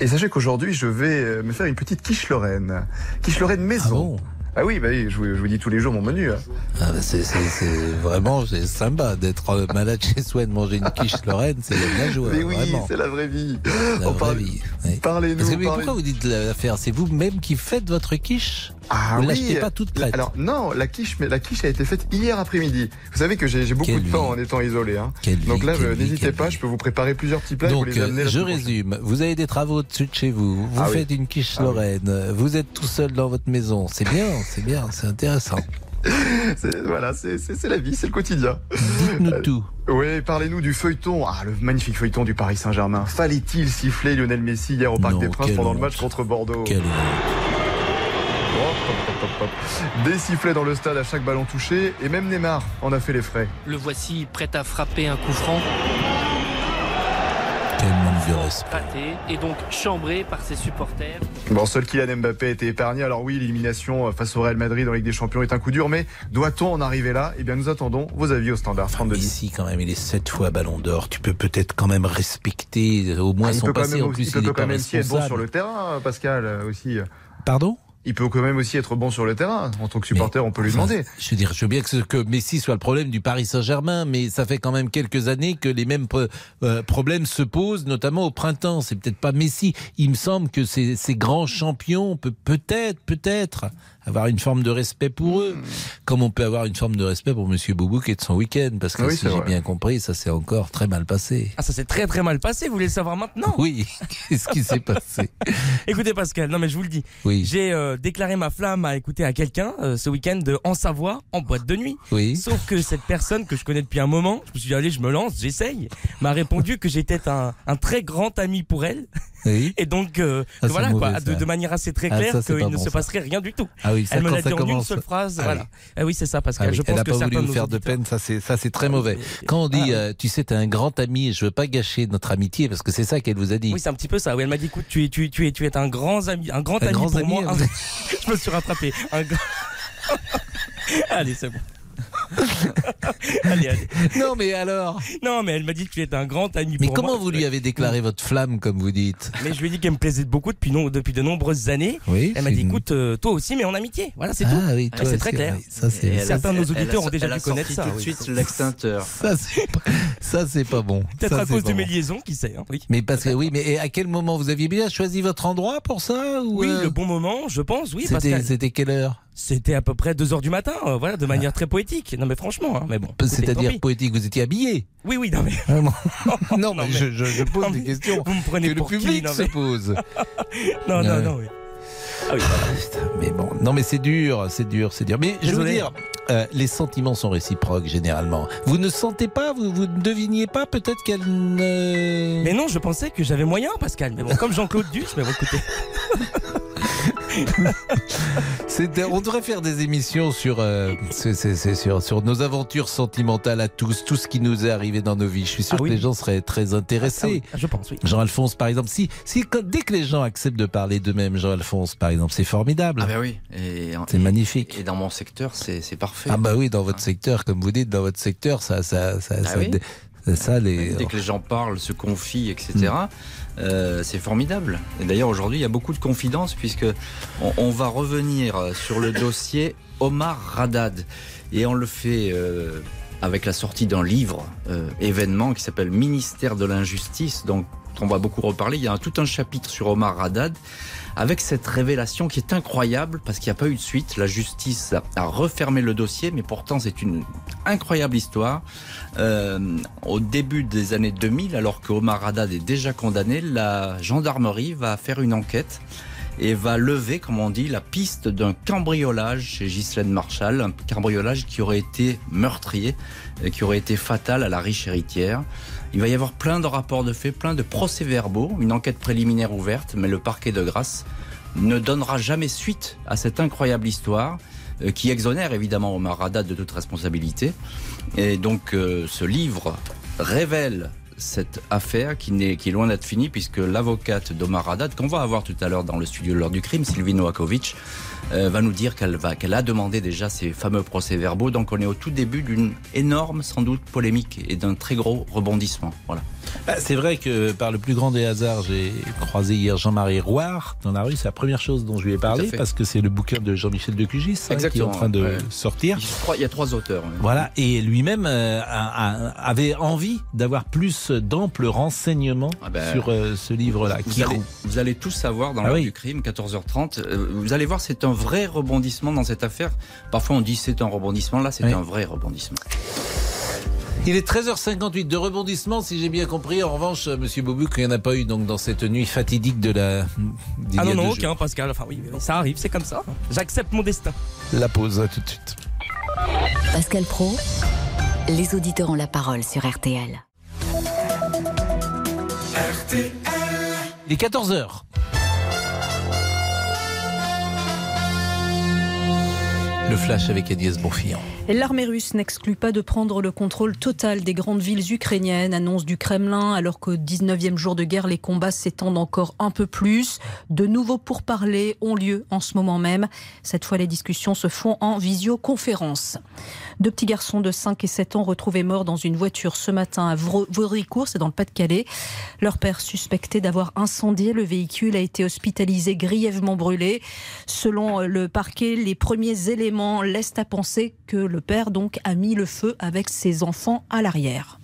S7: Et sachez qu'aujourd'hui, je vais euh, me faire une petite quiche Lorraine. Quiche Lorraine maison. Ah, oui, bah oui, je vous, je vous dis tous les jours mon menu. hein.
S3: Ah, bah, c'est, c'est- c'est vraiment c'est sympa d'être euh, malade chez soi et de manger une quiche Lorraine, c'est la joie.
S7: Mais oui,
S3: vraiment.
S7: c'est la vraie vie.
S3: La
S7: On
S3: vraie
S7: parle-
S3: vie, oui.
S7: Parlez-nous.
S3: Parce que, mais
S7: parlez-
S3: pourquoi vous dites la faire C'est vous-même qui faites votre quiche?
S7: Ah
S3: Vous
S7: oui.
S3: pas toute prête?
S7: Alors non, la quiche, mais la quiche a été faite hier après-midi. Vous savez que j'ai beaucoup
S3: Quelle
S7: de temps en étant isolé. Hein. Donc
S3: vie,
S7: là,
S3: vie,
S7: n'hésitez pas, je peux vous préparer plusieurs petits plats et vous
S3: Donc,
S7: les amener.
S3: euh, je
S7: prochaine.
S3: résume. Vous avez des travaux au-dessus de chez vous. Vous
S7: Ah oui.
S3: faites une quiche
S7: Ah.
S3: Lorraine. Vous êtes tout seul dans votre maison. C'est bien, c'est bien, c'est intéressant. <laughs>
S7: Voilà, c'est la vie, c'est le quotidien.
S3: Dites-nous tout.
S7: Oui, parlez-nous du feuilleton. Ah, le magnifique feuilleton du Paris Saint-Germain. Fallait-il siffler Lionel Messi hier au Parc
S3: Non,
S7: des Princes pendant le match contre Bordeaux?
S3: Quelle
S7: Hop, hop, hop, hop, hop. Des sifflets dans le stade à chaque ballon touché, et même Neymar en a fait les frais.
S15: Le voici prêt à frapper un coup franc,
S3: de respect.
S15: et donc chambré par ses supporters.
S7: Bon, seul Kylian Mbappé a été épargné. Alors oui, l'élimination face au Real Madrid en Ligue des Champions est un coup dur, mais doit-on en arriver là? Eh bien, nous attendons vos avis au standard 32
S3: Ici, quand même, il est sept fois ballon d'or. Tu peux peut-être quand même respecter au moins
S7: Ah, il
S3: son passé.
S7: même,
S3: En plus,
S7: il peut
S3: il est
S7: quand
S3: pas
S7: même aussi être bon sur le terrain, Pascal, euh, aussi.
S3: Pardon?
S7: Il peut quand même aussi être bon sur le terrain. En tant que supporter, on peut lui
S3: Enfin,
S7: demander.
S3: Je veux dire, je veux bien que, que Messi soit le problème du Paris Saint-Germain, mais ça fait quand même quelques années que les mêmes euh, problèmes se posent, notamment au printemps. C'est peut-être pas Messi. Il me semble que ces, ces grands champions peut-être, peut-être avoir une forme de respect pour eux, comme on peut avoir une forme de respect pour Monsieur Boubou qui est de son week-end, parce que
S6: Oui,
S3: si j'ai bien compris, ça s'est encore très mal passé.
S6: Ah, ça s'est très très mal passé, vous voulez le savoir maintenant?
S3: Oui, <laughs> qu'est-ce qui s'est passé? <laughs>
S6: Écoutez Pascal, non mais je vous le dis,
S3: Oui.
S6: j'ai euh, déclaré ma flamme à écouter à quelqu'un euh, ce week-end en Savoie, en boîte de nuit.
S3: Oui.
S6: Sauf que cette personne que je connais depuis un moment, je me suis dit allez je me lance, j'essaye, m'a répondu que j'étais un, un très grand ami pour elle.
S3: Oui. <laughs>
S6: Et donc euh,
S3: Ah,
S6: voilà
S3: mauvais,
S6: quoi, de, manière assez très
S3: Ah,
S6: claire
S3: c'est
S6: qu'il ne
S3: bon,
S6: se passerait rien du tout.
S3: Ah oui, ça,
S6: elle me l'a dit en une seule phrase,
S3: Ah
S6: voilà.
S3: oui.
S6: Ah oui c'est ça Pascal,
S3: Ah
S6: je
S3: elle
S6: pense
S3: n'a
S6: que
S3: pas voulu
S6: nos
S3: faire de peine, ça c'est très mauvais. Quand on dit euh, tu sais t'es un grand ami, et je veux pas gâcher notre amitié parce que c'est ça qu'elle vous a dit.
S6: Oui, c'est un petit peu ça. Oui, elle m'a dit, écoute, tu es, tu es, tu es, tu es un grand ami, un grand
S3: Un
S6: ami
S3: grand
S6: pour
S3: ami,
S6: moi.
S3: vous <laughs>
S6: je me suis rattrapé. Un grand- <laughs> allez, c'est bon. <laughs> allez, allez.
S3: Non, mais alors
S6: Non, mais elle m'a dit que tu es un grand ami
S3: Mais
S6: pour
S3: comment
S6: moi.
S3: vous lui avez déclaré votre flamme comme vous dites
S6: Mais je lui ai dit qu'elle me plaisait beaucoup depuis, non, depuis de nombreuses années.
S3: Oui,
S6: Elle m'a dit,
S3: une-
S6: écoute, euh, toi aussi, mais en amitié. Voilà, c'est
S3: Ah
S6: tout.
S3: oui,
S6: Ah,
S3: toi
S6: c'est très clair.
S3: oui, ça,
S6: Certains de nos
S16: a-
S6: auditeurs ont déjà
S16: elle a
S6: dû connaître ça.
S16: tout de
S6: oui.
S16: suite l'extincteur. <laughs>
S3: Ça c'est pas, ça, c'est pas bon.
S6: Peut-être
S3: Ça,
S6: à cause de
S3: bon.
S6: mes liaisons, qui sait. hein, oui.
S3: Mais parce que oui, mais à quel moment vous aviez bien choisi votre endroit pour ça ou
S6: Oui,
S3: euh,
S6: le bon moment, je pense, oui.
S3: C'était quelle heure?
S6: C'était à peu près 2 heures du matin, euh, voilà, de manière très poétique. Non, mais franchement, hein, mais bon. tant
S3: C'est-à-dire poétique, vous étiez habillé
S6: Oui, oui, non, mais.
S3: Vraiment <laughs> Non, mais, je, je- je pose
S6: Non,
S3: des questions
S6: Vous me prenez
S3: que le
S6: qui,
S3: public
S6: non,
S3: se pose. <laughs>
S6: Non, non, non, oui. Ah oui,
S3: Putain, mais bon, non mais c'est dur, c'est dur, c'est dur. Mais je veux dire, euh, les sentiments sont réciproques généralement. Vous ne sentez pas, vous, vous ne deviniez pas peut-être qu'elle ne...
S6: Mais non, je pensais que j'avais moyen, Pascal. Mais bon, comme Jean-Claude Duss, mais bon, écoutez. <laughs>
S3: On devrait faire des émissions sur, euh, sur, sur nos aventures sentimentales à tous, tout ce qui nous est arrivé dans nos vies. Je suis sûr
S6: Ah oui.
S3: que les gens seraient très intéressés.
S6: Ah oui, je pense, oui.
S3: Jean-Alphonse, par exemple, si, si quand- dès que les gens acceptent de parler d'eux-mêmes, Jean-Alphonse, par exemple, c'est formidable.
S16: Ah ben oui.
S3: C'est magnifique.
S16: Et dans mon secteur, c'est parfait.
S3: Ah bah oui, dans votre secteur, comme vous dites, dans votre secteur, ça, ça, ça,
S16: Ah
S3: ça,
S16: oui.
S3: ça, les.
S16: Dès que les gens parlent, se confient, etc.. euh, c'est formidable. Et d'ailleurs, aujourd'hui, il y a beaucoup de confidences puisque on, va revenir sur le dossier Omar Radad. Et on le fait euh, avec la sortie d'un livre euh, événement qui s'appelle Ministère de l'injustice. Donc, on va beaucoup reparler. Il y a tout un chapitre sur Omar Radad avec cette révélation qui est incroyable parce qu'il n'y a pas eu de suite. La justice a, refermé le dossier, mais pourtant c'est une incroyable histoire. Euh, au début des années 2000, alors que Omar Haddad est déjà condamné, la gendarmerie va faire une enquête et va lever, comme on dit, la piste d'un cambriolage chez Ghislaine Marshall, un cambriolage qui aurait été meurtrier, et qui aurait été fatal à la riche héritière. Il va y avoir plein de rapports de faits, plein de procès-verbaux, une enquête préliminaire ouverte, mais le parquet de grâce ne donnera jamais suite à cette incroyable histoire euh, qui exonère évidemment Omar Haddad de toute responsabilité. Et donc euh, ce livre révèle cette affaire qui, n'est, qui est loin d'être finie puisque l'avocate d'Omar Haddad, qu'on va avoir tout à l'heure dans le studio l'heure du crime, Sylvie Noakovic, euh, va nous dire qu'elle va, qu'elle a demandé déjà ces fameux procès-verbaux. Donc on est au tout début d'une énorme, sans doute, polémique et d'un très gros rebondissement. Voilà.
S3: Ah, C'est vrai que par le plus grand des hasards, j'ai croisé hier Jean-Marie Rouard dans la rue. C'est la première chose dont je lui ai parlé parce que c'est le bouquin de Jean-Michel de Cugis hein, qui est en train de
S16: ouais.
S3: sortir.
S16: Il y a trois auteurs.
S3: Voilà, et lui-même euh, avait envie d'avoir plus d'amples renseignements
S16: ben,
S3: sur euh, ce livre-là.
S16: Vous vous allez tout savoir dans
S3: Ah
S16: l'heure
S3: oui.
S16: du crime, 14h30. Euh, vous allez voir, c'est un vrai rebondissement dans cette affaire. Parfois, on dit c'est un rebondissement. Là, c'est
S3: Oui.
S16: un vrai rebondissement.
S3: Il est 13h58 de rebondissement, si j'ai bien compris. En revanche, euh, Monsieur Bobuc, il n'y en a pas eu donc dans cette nuit fatidique de la.
S6: Ah non, non, aucun, Pascal. Enfin, oui, oui, ça arrive, c'est comme ça. J'accepte mon destin.
S3: La pause, à tout de suite.
S2: Pascal Pro, les auditeurs ont la parole sur RTL.
S3: Il est 14h. Le flash avec Agnès Bonfillon.
S17: L'armée russe n'exclut pas de prendre le contrôle total des grandes villes ukrainiennes, annonce du Kremlin, alors qu'au 19e jour de guerre, les combats s'étendent encore un peu plus. De nouveaux pourparlers ont lieu en ce moment même. Cette fois, les discussions se font en visioconférence. Deux petits garçons de 5 et 7 ans retrouvés morts dans une voiture ce matin à Vaudricourt, c'est dans le Pas-de-Calais. Leur père suspecté d'avoir incendié le véhicule a été hospitalisé grièvement brûlé. Selon le parquet, les premiers éléments laissent à penser que le père donc a mis le feu avec ses enfants à l'arrière.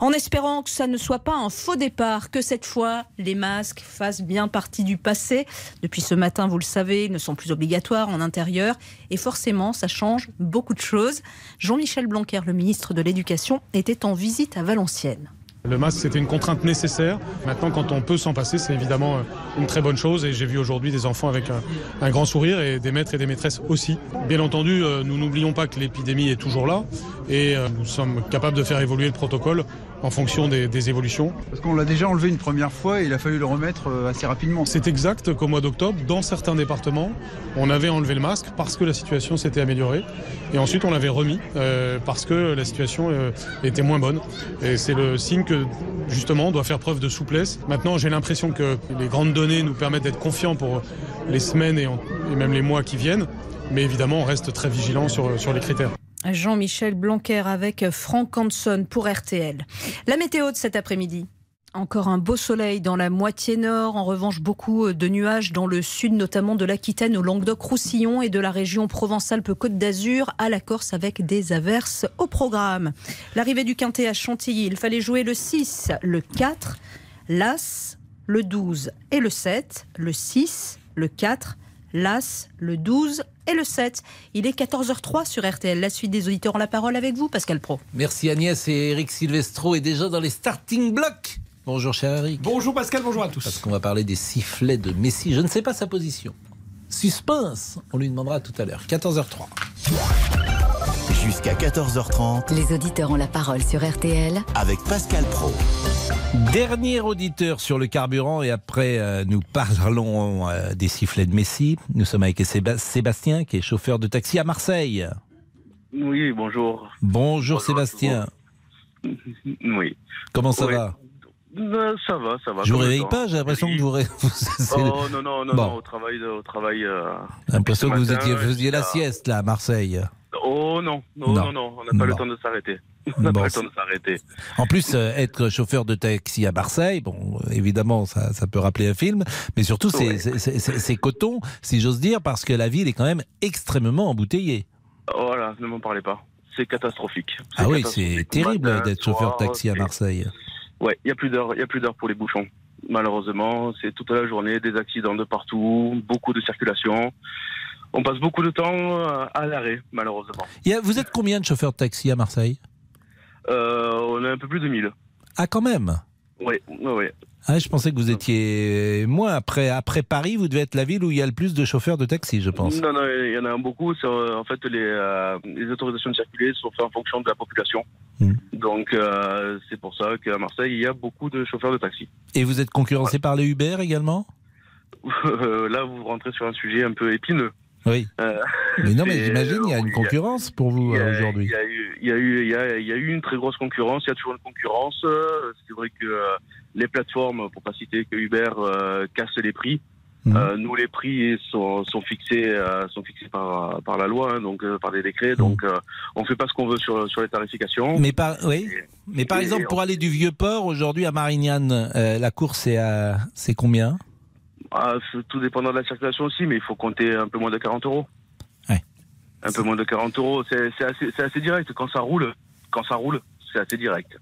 S17: En espérant que ça ne soit pas un faux départ, que cette fois les masques fassent bien partie du passé. Depuis ce matin, vous le savez, ils ne sont plus obligatoires en intérieur et forcément ça change beaucoup de choses. Jean-Michel Blanquer, le ministre de l'Éducation, était en visite à Valenciennes.
S18: Le masque, c'était une contrainte nécessaire. Maintenant, quand on peut s'en passer, c'est évidemment euh, une très bonne chose. Et j'ai vu aujourd'hui des enfants avec un, un grand sourire et des maîtres et des maîtresses aussi. Bien entendu, euh, nous n'oublions pas que l'épidémie est toujours là et euh, nous sommes capables de faire évoluer le protocole en fonction des, des évolutions.
S19: Parce qu'on l'a déjà enlevé une première fois et il a fallu le remettre euh, assez rapidement.
S18: C'est exact qu'au mois d'octobre, dans certains départements, on avait enlevé le masque parce que la situation s'était améliorée. Et ensuite, on l'avait remis euh, parce que la situation euh, était moins bonne. Et c'est le signe que, justement, on doit faire preuve de souplesse. Maintenant, j'ai l'impression que les grandes données nous permettent d'être confiants pour les semaines et, en- et même les mois qui viennent. Mais évidemment, on reste très vigilant sur, sur les critères.
S17: Jean-Michel Blanquer avec Franck Hanson pour RTL. La météo de cet après-midi. Encore un beau soleil dans la moitié nord. En revanche, beaucoup de nuages dans le sud, notamment de l'Aquitaine au Languedoc-Roussillon et de la région Provence-Alpes-Côte d'Azur à la Corse avec des averses au programme. L'arrivée du Quintet à Chantilly, il fallait jouer le 6, le 4, l'As, le 12 et le 7, le 6, le 4, l'As, le 12 et le 7. Il est 14h03 sur RTL. La suite des auditeurs ont la parole avec vous, Pascal Pro.
S3: Merci Agnès et Eric Silvestro est déjà dans les starting blocks. Bonjour cher Eric.
S20: Bonjour Pascal, bonjour à tous.
S3: Parce qu'on va parler des sifflets de Messi. Je ne sais pas sa position. Suspense, on lui demandera tout à l'heure. 14h03.
S1: Jusqu'à 14h30
S2: Les auditeurs ont la parole sur RTL
S1: avec Pascal Pro.
S3: Dernier auditeur sur le carburant et après euh, nous parlons euh, des sifflets de Messi. Nous sommes avec Séba- Sébastien qui est chauffeur de taxi à Marseille.
S21: Oui, bonjour.
S3: Bonjour, Sébastien. <laughs>
S21: Oui.
S3: Comment ça
S21: Oui.
S3: va?
S21: Euh, Ça va, ça va.
S3: Je vous réveille
S21: temps.
S3: pas, j'ai l'impression que vous... ré- <laughs> vous- c'est-
S21: Oh non, non, non,
S3: Bon.
S21: non, au travail, au travail. euh,
S3: J'ai l'impression que vous étiez, faisiez la sieste là à Marseille.
S21: Oh non, non,
S3: Non.
S21: non, non, on n'a pas le temps de s'arrêter. On n'a
S3: Bon,
S21: pas le temps de s'arrêter.
S3: En plus, euh, être chauffeur de taxi à Marseille, bon, euh, évidemment, ça, ça peut rappeler un film, mais surtout, c'est
S21: Ouais.
S3: coton, si j'ose dire, parce que la ville est quand même extrêmement embouteillée.
S21: Voilà, ne m'en parlez pas. C'est catastrophique.
S3: Ah oui, c'est terrible d'être chauffeur de taxi à Marseille.
S21: Ouais, il y a plus d'heures, il y a plus d'heures pour les bouchons. Malheureusement, c'est toute la journée, des accidents de partout, beaucoup de circulation. On passe beaucoup de temps euh, à l'arrêt, malheureusement.
S3: A- vous êtes combien de chauffeurs de taxi à Marseille?
S21: Euh, on a un peu plus de 1000.
S3: Ah, quand même
S21: Oui, oui, oui.
S3: ah, Je pensais que vous étiez moins. Après, après Paris, vous devez être la ville où il y a le plus de chauffeurs de taxi, je pense.
S21: Non, non, il y en a beaucoup. Euh, en fait, les, euh, les autorisations de circuler sont faites en fonction de la population.
S3: Hmm.
S21: Donc, euh, c'est pour ça qu'à Marseille, il y a beaucoup de chauffeurs de taxi.
S3: Et vous êtes concurrencé par les Uber également? <laughs>
S21: Là, vous rentrez sur un sujet un peu épineux.
S3: Oui.
S21: Euh,
S3: Mais non, mais j'imagine il y a une
S21: oui,
S3: concurrence pour vous euh, aujourd'hui.
S21: Il y a eu, une très grosse concurrence. Il y a toujours une concurrence. Euh, C'est vrai que euh, les plateformes, pour pas citer que Uber, euh, cassent les prix.
S3: Mhm.
S21: Euh, nous, les prix sont, sont fixés, euh, sont fixés par, par la loi, hein, donc euh, par des décrets. Donc, euh, on fait pas ce qu'on veut sur, sur les tarifications.
S3: Mais par, oui. Mais par exemple, pour aller du Vieux-Port, aujourd'hui à Marignane, euh, la course est à. C'est combien?
S21: Ah, tout dépendant de la circulation aussi, mais il faut compter un peu moins de 40 euros. Un peu moins de 40 euros, c'est assez, direct. Quand ça roule, quand ça roule, c'est assez direct.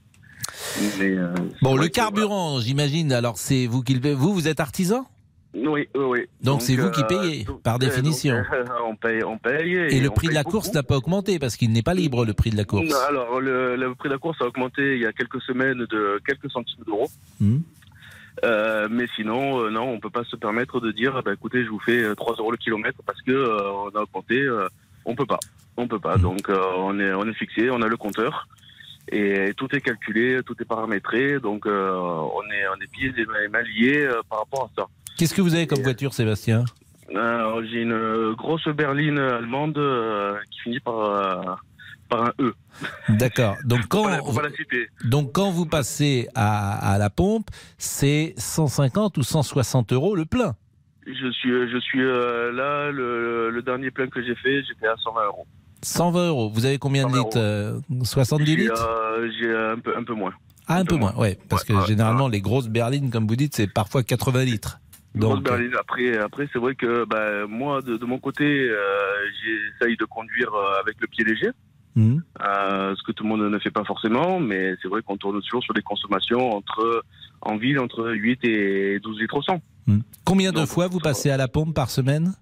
S21: Mais, euh,
S3: Bon, le carburant, j'imagine, alors c'est vous qui le payez. Vous, vous êtes artisan?
S21: Oui, oui, oui.
S3: Donc, c'est vous qui
S21: euh,
S3: payez,
S21: donc,
S3: par
S21: euh,
S3: définition.
S21: donc, euh, <laughs> on paye, on paye.
S3: Et le prix de la
S21: beaucoup.
S3: course n'a pas augmenté parce qu'il n'est pas libre, le prix de la course.
S21: Non, alors, le, le prix de la course a augmenté il y a quelques semaines de quelques centimes d'euros.
S3: Hmm.
S21: Euh, mais sinon, euh, non, on peut pas se permettre de dire, bah, écoutez, je vous fais euh, 3 euros le kilomètre parce que euh, on a augmenté. euh, on peut pas, on peut pas. Donc, euh, on est, on est fixé, on a le compteur et tout est calculé, tout est paramétré. Donc, euh, on est, on est pieds et mains- liés euh, par rapport à ça.
S3: Qu'est-ce que vous avez comme voiture, Sébastien?
S21: j'ai une euh, grosse berline allemande euh, qui finit par, euh, par un E.
S3: D'accord. Donc quand, donc vous passez à, à la pompe, c'est 150 ou 160 euros le plein.
S21: Je suis, je suis euh, là, le, le dernier plein que j'ai fait, j'étais à 120 euros.
S3: 120 euros. Vous avez combien de
S21: 120
S3: litres euh, 70
S21: J'ai,
S3: litres
S21: euh, J'ai un peu, un peu moins.
S3: Ah, un peu moins, ouais. Parce que généralement, les grosses berlines, comme vous dites, c'est parfois 80 litres. Donc, euh,
S21: berline. Après, après c'est vrai que bah, moi, de, de mon côté, euh, j'essaye de conduire euh, avec le pied léger.
S3: Hmm.
S21: Euh, ce que tout le monde ne fait pas forcément, mais c'est vrai qu'on tourne toujours sur des consommations entre, en ville entre 8 et 12 litres au 100.
S3: combien de fois vous passez à la pompe par semaine?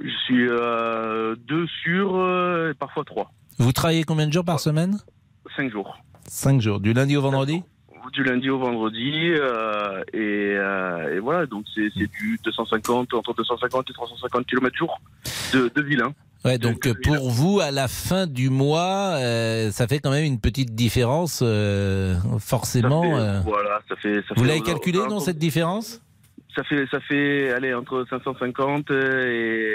S21: Je suis euh, deux sur, euh, parfois trois.
S3: Vous travaillez combien de jours par semaine?
S21: Cinq jours.
S3: 5 jours, du lundi au vendredi?
S21: Du lundi au vendredi. euh, et, euh, et voilà, donc c'est c'est du 250, entre 250 et 350 km jour de, de ville. hein.
S3: Ouais, donc euh, pour vous, à la fin du mois, euh, ça fait quand même une petite différence, euh, forcément.
S21: Ça fait. Voilà, ça fait. Ça
S3: Vous l'avez calculé, non, cette différence?
S21: Ça fait, ça fait, allez, entre 550 et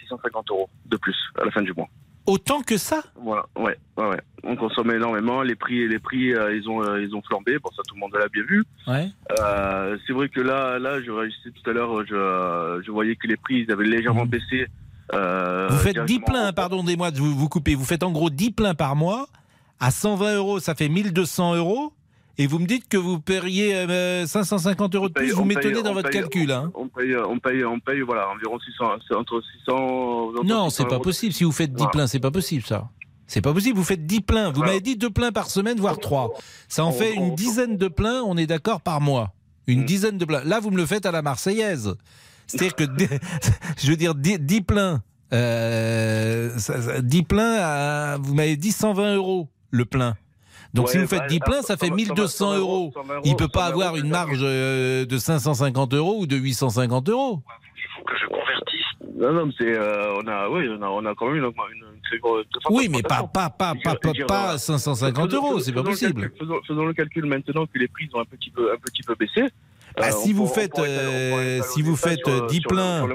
S21: 650 euros de plus à la fin du mois.
S3: Autant que ça?
S21: Voilà, ouais, ouais, ouais. On consomme énormément. Les prix, les prix, euh, ils ont, euh, ils ont flambé. Bon, ça, tout le monde l'a bien vu.
S3: Ouais.
S21: Euh, c'est vrai que là, là, je réagissais tout à l'heure. Je, je voyais que les prix, ils avaient légèrement baissé. Euh.
S3: Vous faites 10
S21: directement.
S3: pleins, pardonnez-moi de vous, vous couper, vous faites en gros 10 pleins par mois. À 120 euros, ça fait 1200 euros. Et vous me dites que vous paieriez euh, 550 euros de plus. Vous m'étonnez dans votre
S21: paye-
S3: calcul. Hein.
S21: On paye, on paye, on paye, voilà, environ 600, c'est entre 600. entre
S3: Non,
S21: 600
S3: c'est pas
S21: euros.
S3: possible. Si vous faites 10
S21: Voilà.
S3: pleins, c'est pas possible ça. C'est pas possible. Vous faites 10 pleins. Vous m'avez dit 2 pleins par semaine, voire 3. Ça en fait une dizaine de pleins, on est d'accord, par mois. Une dizaine de pleins. Là, vous me le faites à la Marseillaise. C'est-à-dire que, <laughs> je veux dire, 10, 10 pleins. Euh, ça- ça- 10 pleins, à- vous m'avez dit 120 euros le plein. Donc si
S21: Ouais,
S3: vous faites
S21: bah,
S3: 10 pleins, ça fait
S21: va-
S3: 1200
S21: ça va-
S3: euros.
S21: 120 euros,
S3: Il peut pas
S21: 120
S3: avoir une marge euh, de 550 euros ou de 850 euros.
S21: que je convertisse. Non, non, mais c'est, euh, on a, oui, on a, on a quand même une, une, une très grosse.
S3: Oui, mais pas, pas, pas, pas, pas,
S21: dire,
S3: pas
S21: euh,
S3: 550
S21: faisons-
S3: euros, c'est pas
S21: faisons le
S3: possible.
S21: calcul- Faisons, faisons le calcul maintenant que les prix ont un petit peu, un petit peu baissé.
S3: Ah,
S21: Euh,
S3: si vous faites, euh, si vous faites
S21: sur-
S3: euh, 10
S21: sur le-
S3: pleins,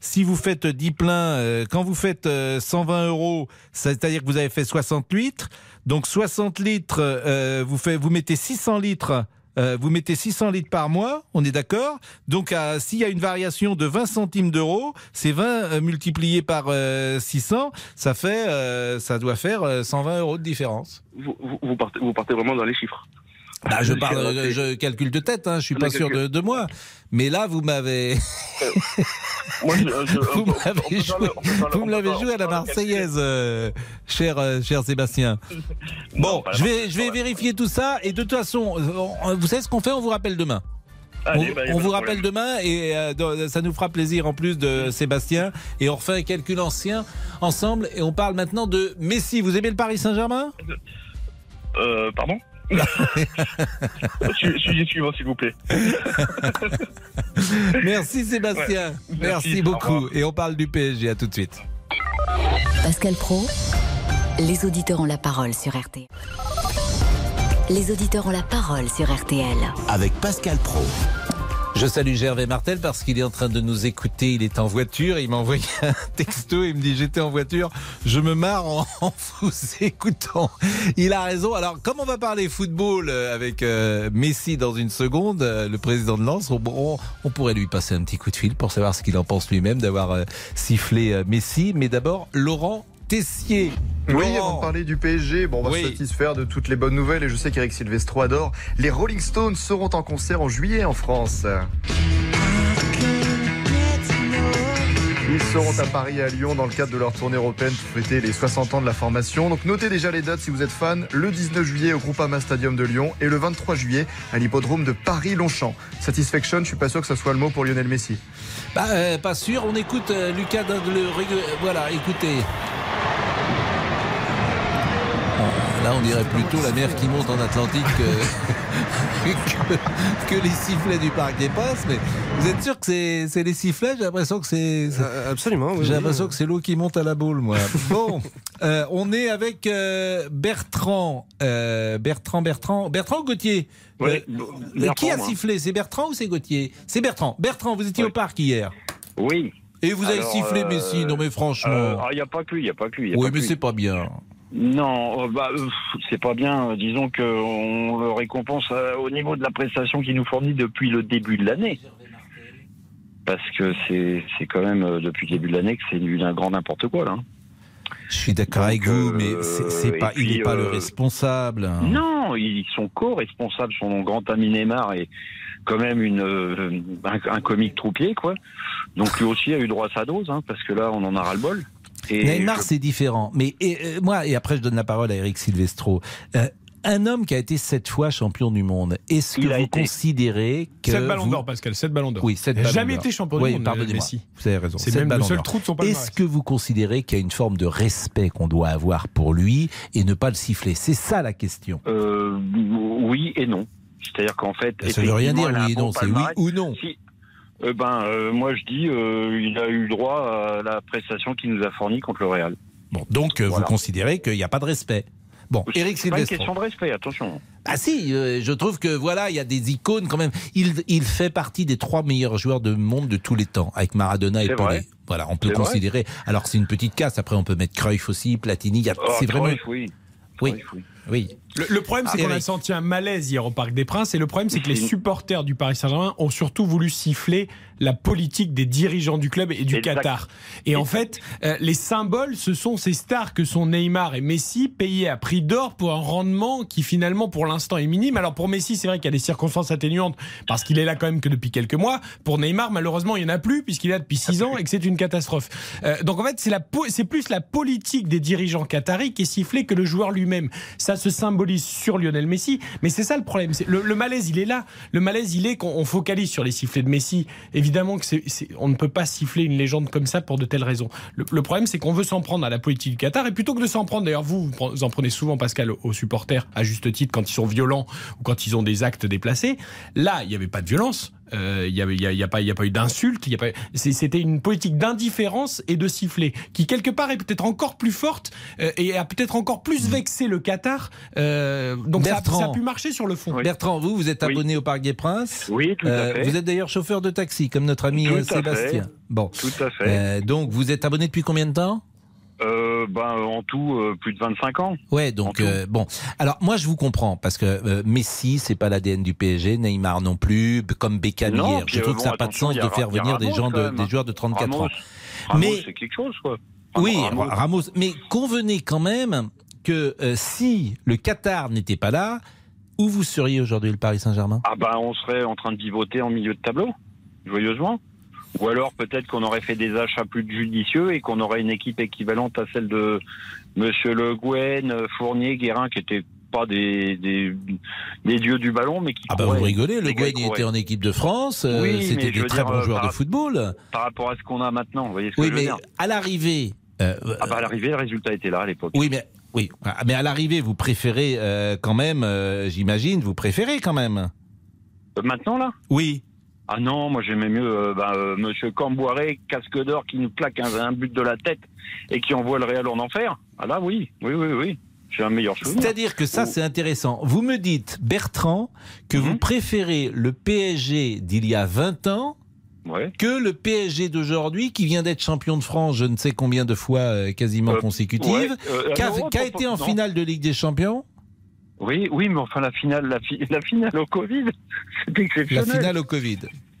S3: si vous faites 10 pleins, euh, quand vous faites euh, 120 euros, c'est-à-dire que vous avez fait 60 litres. Donc 60 litres, euh, vous, fait, vous mettez 600 litres. euh, vous mettez 600 litres par mois, on est d'accord Donc, euh, s'il y a une variation de 20 centimes d'euros, c'est 20 euh, multiplié par euh, 600, ça fait, euh, ça doit faire euh, 120 euros de différence.
S21: Vous, vous, vous partez, vous partez vraiment dans les chiffres.
S3: Bah, je parle,
S21: suis
S3: je calcule de tête, hein, je suis
S21: Je
S3: pas sûr de, moi. Mais là, vous m'avez,
S21: je- <laughs>
S3: vous m'avez joué, vous me l'avez joué à la. Marseillaise, euh, cher, euh, cher Sébastien. <laughs> Bon, je vais, je vais vérifier tout ça et de toute façon, euh, vous savez ce qu'on fait On vous rappelle demain.
S21: Allez,
S3: on
S21: bah,
S3: on vous rappelle demain et euh, ça nous fera plaisir en plus de Sébastien et on refait un calcul ancien ensemble et on parle maintenant de Messi. Vous aimez le Paris Saint-Germain?
S21: Euh, pardon? Sujet suivant, s'il vous plaît. <laughs>
S3: Merci Sébastien.
S21: Ouais.
S3: Merci,
S21: Merci, au
S3: beaucoup et on parle du PSG. À tout de suite.
S2: Pascal Pro, les auditeurs ont la parole sur RTL. Les auditeurs ont la parole sur RTL.
S1: Avec Pascal Pro.
S3: Je salue Gervais Martel parce qu'il est en train de nous écouter. Il est en voiture. Il m'a envoyé <laughs> un texto. Il me dit J'étais en voiture. Je me marre <laughs> en, vous écoutant. Il a raison. Alors, comme on va parler football euh, avec euh, Messi dans une seconde, euh, le président de Lens, on, pourrait lui passer un petit coup de fil pour savoir ce qu'il en pense lui-même d'avoir sifflé Messi. Mais d'abord, Laurent Tessier.
S7: Oui, avant de parler du PSG, bon, on va
S3: Oui.
S7: se satisfaire de toutes les bonnes nouvelles et je sais qu'Eric Silvestro adore. Les Rolling Stones seront en concert en juillet en France. Ils seront à Paris et à Lyon dans le cadre de leur tournée européenne pour fêter les 60 ans de la formation. Donc notez déjà les dates si vous êtes fan. Le 19 juillet au Groupama Stadium de Lyon et le 23 juillet à l'hippodrome de Paris-Longchamp. Satisfaction, je suis pas sûr que ça soit le mot pour Lionel Messi.
S3: Bah, euh, pas sûr. On écoute euh, Lucas Dingle. Voilà, écoutez. Là, on dirait plutôt la mer qui monte en Atlantique que, <laughs> que, que les sifflets du Parc des Princes. Mais vous êtes sûr que c'est c'est les sifflets? J'ai l'impression que c'est. c'est-
S20: Absolument. oui,
S3: J'ai
S20: oui.
S3: l'impression que c'est l'eau qui monte à la boule, moi. <laughs> Bon, euh, on est avec euh, Bertrand. Euh, Bertrand, Bertrand. Bertrand ou Gauthier
S20: Ouais,
S3: Euh,
S20: Bertrand,
S3: Qui a
S20: moi.
S3: sifflé? C'est Bertrand ou c'est Gauthier? C'est Bertrand. Bertrand, vous étiez au parc hier.
S20: Oui.
S3: Et vous avez
S20: Alors,
S3: sifflé
S20: euh,
S3: Messi, non mais franchement.
S20: Euh, ah, Il n'y a pas que lui, il n'y a pas que lui.
S3: oui, mais c'est pas bien.
S20: Non, euh, bah, c'est pas bien. Disons qu'on le récompense euh, au niveau de la prestation qu'il nous fournit depuis le début de l'année. Parce que c'est quand même euh, depuis le début de l'année que c'est du d'un grand n'importe quoi là. hein.
S3: Je suis d'accord avec vous, mais c'est pas, il n'est pas le responsable.
S20: Non, ils sont co-responsables. Son grand ami Neymar est quand même une, un, un comique troupier, quoi. Donc lui aussi a eu droit à sa dose, hein, parce que là, on en a ras-le-bol. Et
S3: Neymar,
S20: je-
S3: c'est différent. Mais et, euh, moi, et après, je donne la parole à Eric Silvestro. Euh, un homme qui a été sept fois champion du monde, est-ce que vous
S22: été.
S3: considérez que.
S22: Sept ballons
S3: vous-
S22: d'or, Pascal, sept ballons d'or.
S3: Oui, sept
S22: Il n'a
S3: ballons
S22: jamais été champion du
S3: Oui,
S22: monde,
S3: pardonnez-moi.
S22: Messi.
S3: Vous avez raison.
S22: C'est même le seul trou de son palmarès.
S3: Est-ce que vous considérez qu'il y a une forme de respect qu'on doit avoir pour lui et ne pas le siffler? C'est ça la question.
S20: Euh, oui et non. C'est-à-dire qu'en fait,
S3: Ça veut rien dire, oui et non, c'est oui ou non.
S20: Si- euh, ben, euh, moi je dis, euh, il a eu droit à la prestation qu'il nous a fournie contre le Real.
S3: Bon, donc euh,
S20: Voilà.
S3: vous considérez qu'il n'y a pas de respect. Bon, Eric
S20: C'est pas une question de respect, attention.
S3: Ah si, euh, je trouve que voilà, il y a des icônes quand même. Il, il fait partie des trois meilleurs joueurs de monde de tous les temps, avec Maradona et Pelé. Voilà, on peut
S20: vrai.
S3: considérer. Alors c'est une petite casse. Après, on peut mettre Cruyff aussi, Platini. a-
S20: Oh,
S3: c'est vraiment.
S20: Cruyff, oui.
S3: Oui,
S20: Cruyff, oui.
S3: Oui.
S22: Le, le problème, c'est
S3: Ah,
S22: qu'on a senti un malaise hier au Parc des Princes. Et le problème, c'est que les supporters du Paris Saint-Germain ont surtout voulu siffler la politique des dirigeants du club et du
S20: Exact.
S22: Qatar. Et en fait, euh, les symboles, ce sont ces stars que sont Neymar et Messi, payés à prix d'or pour un rendement qui finalement, pour l'instant, est minime. Alors pour Messi, c'est vrai qu'il y a des circonstances atténuantes parce qu'il est là quand même que depuis quelques mois. Pour Neymar, malheureusement, il n'y en a plus puisqu'il est là depuis six ans et que c'est une catastrophe. Euh, donc en fait, c'est plus la politique des dirigeants qataris qui est sifflée que le joueur lui-même. Ça se symbolise sur Lionel Messi, mais c'est ça le problème. Le, le malaise, il est là. Le malaise, il est qu'on on focalise sur les sifflets de Messi. Évidemment que on ne peut pas siffler une légende comme ça pour de telles raisons. Le, le problème, c'est qu'on veut s'en prendre à la politique du Qatar et plutôt que de s'en prendre, d'ailleurs, vous, vous en prenez souvent, Pascal, aux supporters à juste titre quand ils sont violents ou quand ils ont des actes déplacés. Là, il n'y avait pas de violence. Euh, Il n'y a, y a- il y a pas, il y a pas eu d'insultes. il y a pas- c'est- C'était une politique d'indifférence et de sifflet qui quelque part est peut-être encore plus forte euh, et a peut-être encore plus vexé le Qatar. Euh, donc ça, a-
S3: Bertrand.
S22: ça a pu marcher sur le fond.
S3: Bertrand, vous, vous êtes abonné au Parc des Princes.
S20: Oui, tout à fait.
S3: Vous êtes d'ailleurs chauffeur de taxi, comme notre ami
S20: Tout
S3: euh,
S20: à fait.
S3: Sébastien. Bon.
S20: Tout à fait.
S3: Euh, donc, vous êtes abonné depuis combien de temps?
S20: Euh, ben, en tout, euh, plus de 25 ans.
S3: Ouais, donc euh, bon. Alors moi je vous comprends parce que Messi c'est pas l'ADN du PSG, Neymar non plus, comme Beckham
S20: Non,
S3: hier. Je trouve que ça n'a pas de sens de faire venir des gens de, des joueurs de 34
S20: Ramos,
S3: ans.
S20: Ramos,
S3: Mais
S20: c'est quelque chose, quoi.
S3: oui,
S20: Ramos.
S3: Ramos. Mais convenez quand même que si le Qatar n'était pas là, où vous seriez aujourd'hui le Paris Saint-Germain?
S20: Ah ben, on serait en train de vivoter en milieu de tableau, joyeusement. Ou alors peut-être qu'on aurait fait des achats plus judicieux et qu'on aurait une équipe équivalente à celle de Monsieur Le Guen, Fournier, Guérin, qui étaient pas des, des, des dieux du ballon, mais qui
S3: Ah bah vous rigolez, le Guen était en équipe de France, euh,
S20: Oui,
S3: c'était des très
S20: dire,
S3: bons joueurs de football.
S20: Par rapport à ce qu'on a maintenant, vous voyez ce que
S3: Oui,
S20: je veux
S3: mais
S20: dire
S3: à l'arrivée. euh,
S20: Ah bah à l'arrivée, le résultat était là à l'époque.
S3: Oui, mais oui, Ah, mais à l'arrivée, vous préférez euh, quand même, euh, j'imagine, vous préférez quand même.
S20: Maintenant là?
S3: Oui.
S20: Ah non, moi j'aimais mieux euh, bah, euh, Monsieur Camboiré, casque d'or, qui nous plaque un, un but de la tête et qui envoie le Real en enfer. Ah là, oui, oui, oui, oui. J'ai un meilleur souvenir.
S3: C'est-à-dire que ça, c'est intéressant. Vous me dites, Bertrand, que
S20: Mhm.
S3: vous préférez le PSG d'il y a 20 ans
S20: Ouais.
S3: que le PSG d'aujourd'hui, qui vient d'être champion de France, je ne sais combien de fois euh, quasiment
S20: Euh, ouais, euh, non,
S3: qu'a
S20: pas-
S3: été en
S20: non.
S3: finale de Ligue des Champions
S20: Oui, oui, mais enfin la finale, la, fi- <laughs> la finale au Covid, <laughs> c'était
S3: La
S20: exceptionnel.
S3: finale au Covid.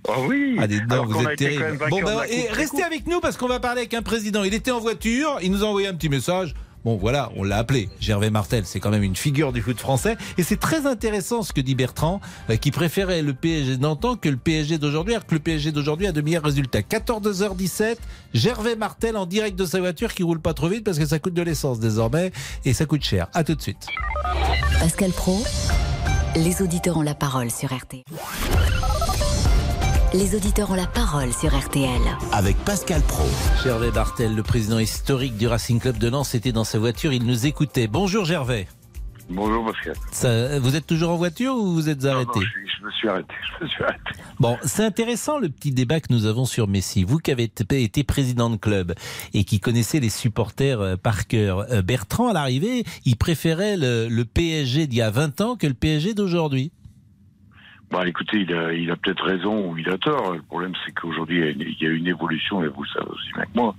S20: Ah oui.
S3: Ah, vous êtes terrible. Bon, ben,
S20: la
S3: et restez avec nous parce qu'on va parler avec un président. Il était en voiture, il nous a envoyé un petit message. Bon, voilà, on l'a appelé. Gervais Martel, c'est quand même une figure du foot français. Et c'est très intéressant ce que dit Bertrand, euh, qui préférait le PSG d'antan que le PSG d'aujourd'hui, alors que le PSG d'aujourd'hui a de meilleurs résultats. 14h17, Gervais Martel en direct de sa voiture qui roule pas trop vite parce que ça coûte de l'essence désormais et ça coûte cher. À tout de suite.
S2: Pascal Pro, les auditeurs ont la parole sur RTL. Les auditeurs ont la parole sur RTL.
S1: Avec Pascal Pro.
S3: Gervais Martel, le président historique du Racing Club de Lens, était dans sa voiture, il nous écoutait. Bonjour Gervais.
S23: Bonjour Pascal.
S3: Ça- vous êtes toujours en voiture ou vous êtes arrêté
S23: Non, non, je, je me suis arrêté. <laughs> Je me suis arrêté.
S3: Bon, c'est intéressant le petit débat que nous avons sur Messi. Vous qui avez été- été président de club et qui connaissez les supporters euh, par cœur, euh, Bertrand, à l'arrivée, il préférait le, le PSG d'il y a 20 ans que le PSG d'aujourd'hui.
S23: Bah écoutez, il a, il a peut-être raison ou il a tort. Le problème, c'est qu'aujourd'hui, il y a une- il y a une évolution, et vous le savez aussi bien que moi,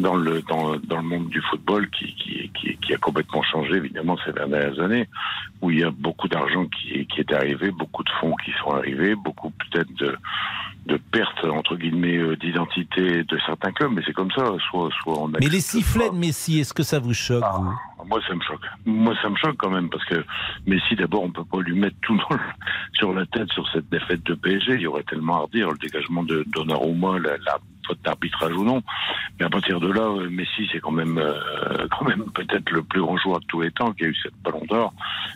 S23: dans le, dans, dans le monde du football qui, qui, qui, qui a complètement changé, évidemment, ces dernières années, où il y a beaucoup d'argent qui, qui est arrivé, beaucoup de fonds qui sont arrivés, beaucoup peut-être de, de pertes, entre guillemets, euh, d'identité de certains clubs, mais c'est comme ça, soit, soit on
S3: Mais les sifflets de Messi, est-ce que ça vous choque vous?
S23: moi, ça me choque. Moi, ça me choque quand même parce que Messi, d'abord, on peut pas lui mettre tout le- sur la tête sur cette défaite de PSG. Il y aurait tellement à redire le dégagement de Donnarumma, la, la faute d'arbitrage ou non. Mais à partir de là, euh, Messi, c'est quand même, euh, quand même peut-être le plus grand joueur de tous les temps qui a eu cette Ballon d'Or.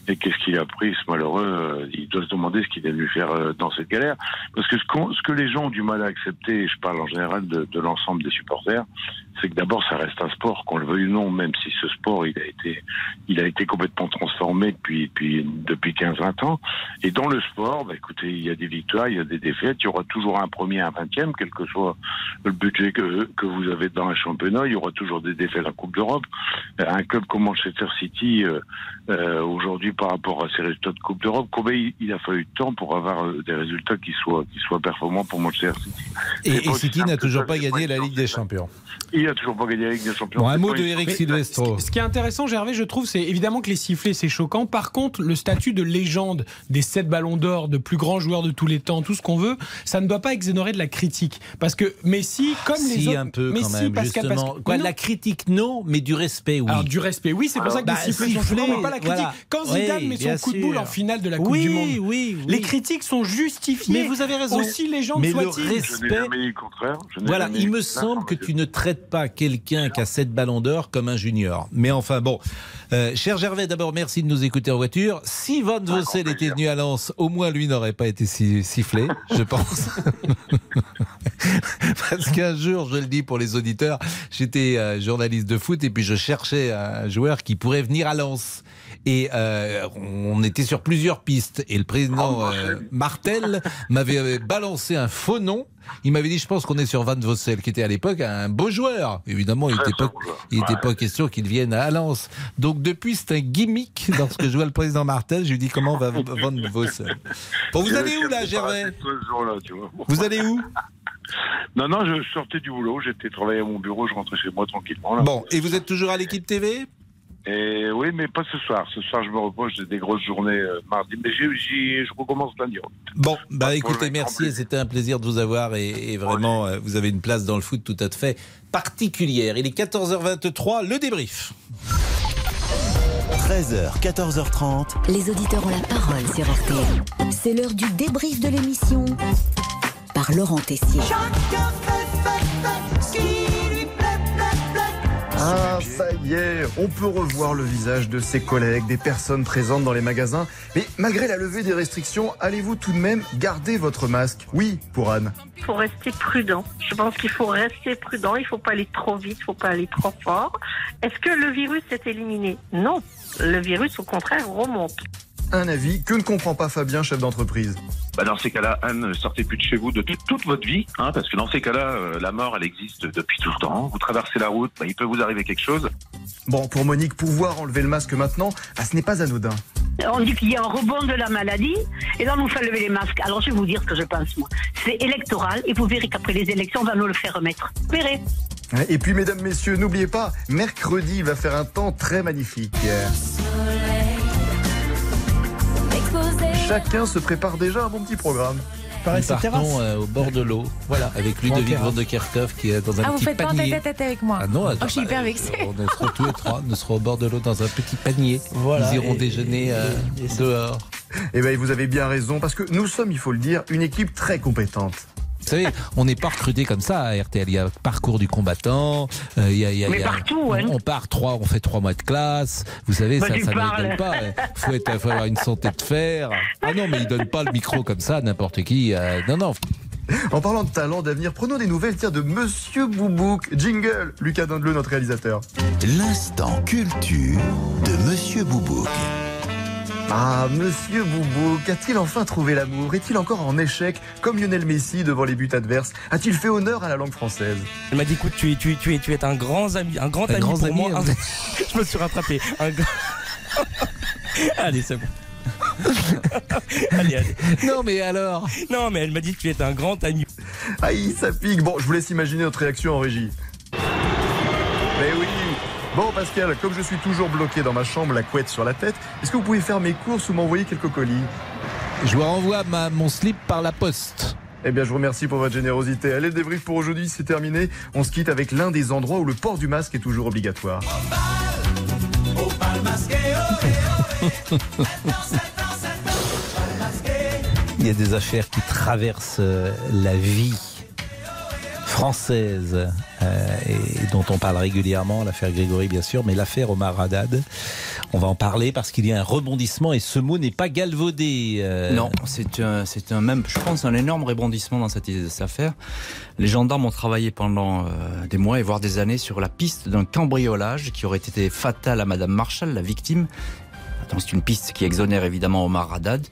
S23: Et qu'est-ce qu'il a pris, ce malheureux euh, Il doit se demander ce qu'il est venu faire euh, dans cette galère. Parce que ce, que les gens ont du mal à accepter, et je parle en général de l'ensemble des supporters, c'est que d'abord ça reste un sport, qu'on le veuille ou non, même si ce sport il a été, il a été complètement transformé depuis depuis depuis 15-20 ans. Et dans le sport, bah, écoutez, il y a des victoires, il y a des défaites, il y aura toujours un premier, un vingtième, quel que soit le budget que que vous avez dans un championnat, il y aura toujours des défaites en Coupe d'Europe. Euh, Un club comme Manchester City euh, euh, aujourd'hui par rapport à ses résultats de Coupe d'Europe, combien il, il a fallu de temps pour avoir euh, des résultats qui soient qui soient performants pour Manchester City.
S3: Et, City n'a toujours pas gagné la Ligue des Champions.
S23: Il a toujours pas gagné la Ligue des Champions.
S3: Bon, un mot de Eric Silvestro.
S22: Ce qui est intéressant, Gervais, je trouve, c'est évidemment que les sifflets, c'est choquant. Par contre, le statut de légende des sept ballons d'or, de plus grands joueurs de tous les temps, tout ce qu'on veut, ça ne doit pas exonérer de la critique. Parce que Messi, comme les
S3: si,
S22: autres.
S3: un peu quand
S22: Messi,
S3: même,
S22: Pascal,
S3: justement.
S22: Pascal-
S3: Quoi,
S22: Non.
S3: la critique, non, mais du respect, oui.
S22: Alors, du respect, oui, c'est pour ça que
S3: Bah,
S22: les sifflets sont choquants, mais pas la critique.
S3: voilà.
S22: Quand Zidane
S3: Oui,
S22: met son coup de boule
S3: sûr.
S22: en finale de la Coupe
S3: Oui,
S22: du Monde,
S3: oui, oui.
S22: les critiques sont justifiées.
S3: Mais vous avez raison.
S22: Aussi légende
S3: Mais le.
S23: Je
S3: respect-
S23: jamais contraire. Je
S3: Voilà,
S23: jamais
S3: il me semble que tu ne traites pas quelqu'un qui a sept ballons d'or comme un junior. Mais enfin bon, Euh, cher Gervais, d'abord merci de nous écouter en voiture. Si Van Vossel était venu à Lens, au moins lui n'aurait pas été si- sifflé, je pense. <laughs> Parce qu'un jour, je le dis pour les auditeurs, j'étais euh, journaliste de foot et puis je cherchais un joueur qui pourrait venir à Lens. Et euh, on était sur plusieurs pistes. Et le président euh, Martel <laughs> m'avait euh, balancé un faux nom. Il m'avait dit, je pense qu'on est sur Van Vossel, qui était à l'époque un beau joueur. Évidemment, il n'était pas, il était pas question qu'il vienne à Lens. Donc depuis, c'est un gimmick. Lorsque je vois le président Martel, je lui dis comment va <laughs> Van Vossel? Bon, vous allez où là, Gervais? Vous allez où? <laughs>
S23: Non, non, je sortais du boulot, j'étais travailler à mon bureau, je rentrais chez moi tranquillement. Là.
S3: Bon, et vous êtes toujours à l'équipe TV
S23: Et oui, mais pas ce soir. Ce soir, je me repose, j'ai des grosses journées euh, mardi. Mais je recommence lundi.
S3: Bon, bah
S23: Pas
S3: écoutez, merci, c'était un plaisir de vous avoir et, et vraiment, euh, vous avez une place dans le foot tout à fait particulière. Il est 14h23, le débrief.
S1: 13h, 14h30.
S2: Les auditeurs ont la parole sur RTL. C'est l'heure du débrief de l'émission par Laurent Tessier.
S7: Ah, ça y est, on peut revoir le visage de ses collègues, des personnes présentes dans les magasins. Mais malgré la levée des restrictions, allez-vous tout de même garder votre masque? Oui, pour Anne.
S4: Il faut rester prudent. Je pense qu'il faut rester prudent. Il ne faut pas aller trop vite, il ne faut pas aller trop fort. Est-ce que le virus est éliminé? Non. Le virus, au contraire, remonte.
S7: Un avis. Que ne comprend pas Fabien, chef d'entreprise
S24: bah dans ces cas-là, Anne, sortez plus de chez vous de toute, votre vie, hein, parce que dans ces cas-là, euh, la mort, elle existe depuis tout le temps. Vous traversez la route, bah, il peut vous arriver quelque chose.
S7: Bon, pour Monique, pouvoir enlever le masque maintenant, ah, ce n'est pas anodin.
S10: On dit qu'il y a un rebond de la maladie, et là, on nous fait lever les masques. Alors, je vais vous dire ce que je pense, moi. C'est électoral, et vous verrez qu'après les élections, on va nous le faire remettre. Vous verrez.
S7: Et puis, mesdames, messieurs, n'oubliez pas, mercredi, il va faire un temps très magnifique. Chacun se prépare déjà un bon petit programme.
S3: Nous partons euh, au bord de l'eau, voilà, avec Ludovic Van de Kerkhoff qui est dans un
S25: Ah, vous
S3: petit
S25: faites pas en
S3: panier.
S25: tête à tête avec moi
S3: Ah non,
S25: Oh,
S3: attends,
S25: je suis hyper
S3: euh,
S25: vexée.
S3: On sera tous les trois, nous serons au bord de l'eau dans un petit panier.
S26: Voilà,
S3: nous irons
S26: et-
S3: déjeuner euh, dehors.
S7: Eh bien, vous avez bien raison, parce que nous sommes, il faut le dire, une équipe très compétente.
S3: Vous savez, on n'est pas recruté comme ça à RTL. Il y a parcours du combattant. euh, il y a, il y a-
S10: Mais
S3: il y a-
S10: partout, hein.
S3: On part trois, on fait trois mois de classe. Vous savez,
S10: Bah,
S3: ça, ne donne pas. Faut, être, faut avoir une santé de fer. Ah non, mais il donne pas le micro comme ça à n'importe qui. euh, non, non.
S7: En parlant de talent, d'avenir, prenons des nouvelles tiens, de Monsieur Boubouk. Jingle, Lucas Dindeleu, notre réalisateur.
S1: L'instant culture de Monsieur Boubouk.
S7: Ah, Monsieur Boubouk, a-t-il enfin trouvé l'amour? Est-il encore en échec, comme Lionel Messi devant les buts adverses? A-t-il fait honneur à la langue française?
S6: Elle m'a dit écoute, tu es, tu es, tu es, tu es un grand ami, un grand
S3: Un
S6: ami
S3: grand
S6: pour
S3: ami,
S6: moi.
S3: hein. <laughs>
S6: je me suis rattrapé. Un grand- <laughs> allez, c'est bon. <laughs> allez, allez.
S3: Non, mais alors?
S6: Non, mais elle m'a dit que tu es un grand ami.
S7: Aïe, ça pique. Bon, je vous laisse imaginer notre réaction en régie. Mais oui Bon Pascal, comme je suis toujours bloqué dans ma chambre, la couette sur la tête, est-ce que vous pouvez faire mes courses ou m'envoyer quelques colis?
S3: Je vous renvoie ma, mon slip par la poste.
S7: Eh bien, je vous remercie pour votre générosité. Allez, le débrief pour aujourd'hui, c'est terminé. On se quitte avec l'un des endroits où le port du masque est toujours obligatoire.
S3: Il y a des affaires qui traversent euh, la vie française euh, et dont on parle régulièrement, l'affaire Grégory bien sûr, mais l'affaire Omar Haddad, on va en parler parce qu'il y a un rebondissement et ce mot n'est pas galvaudé. euh,
S16: Non, c'est un, c'est un même, je pense, un énorme rebondissement dans cette, cette affaire. Les gendarmes ont travaillé pendant euh, des mois et voire des années sur la piste d'un cambriolage qui aurait été fatal à Madame Marshall, la victime. C'est une piste qui exonère évidemment Omar Haddad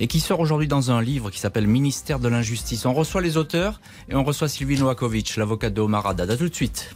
S16: et qui sort aujourd'hui dans un livre qui s'appelle Ministère de l'injustice. On reçoit les auteurs et on reçoit Sylvie Noakovic, l'avocate de Omar Haddad. À tout de suite.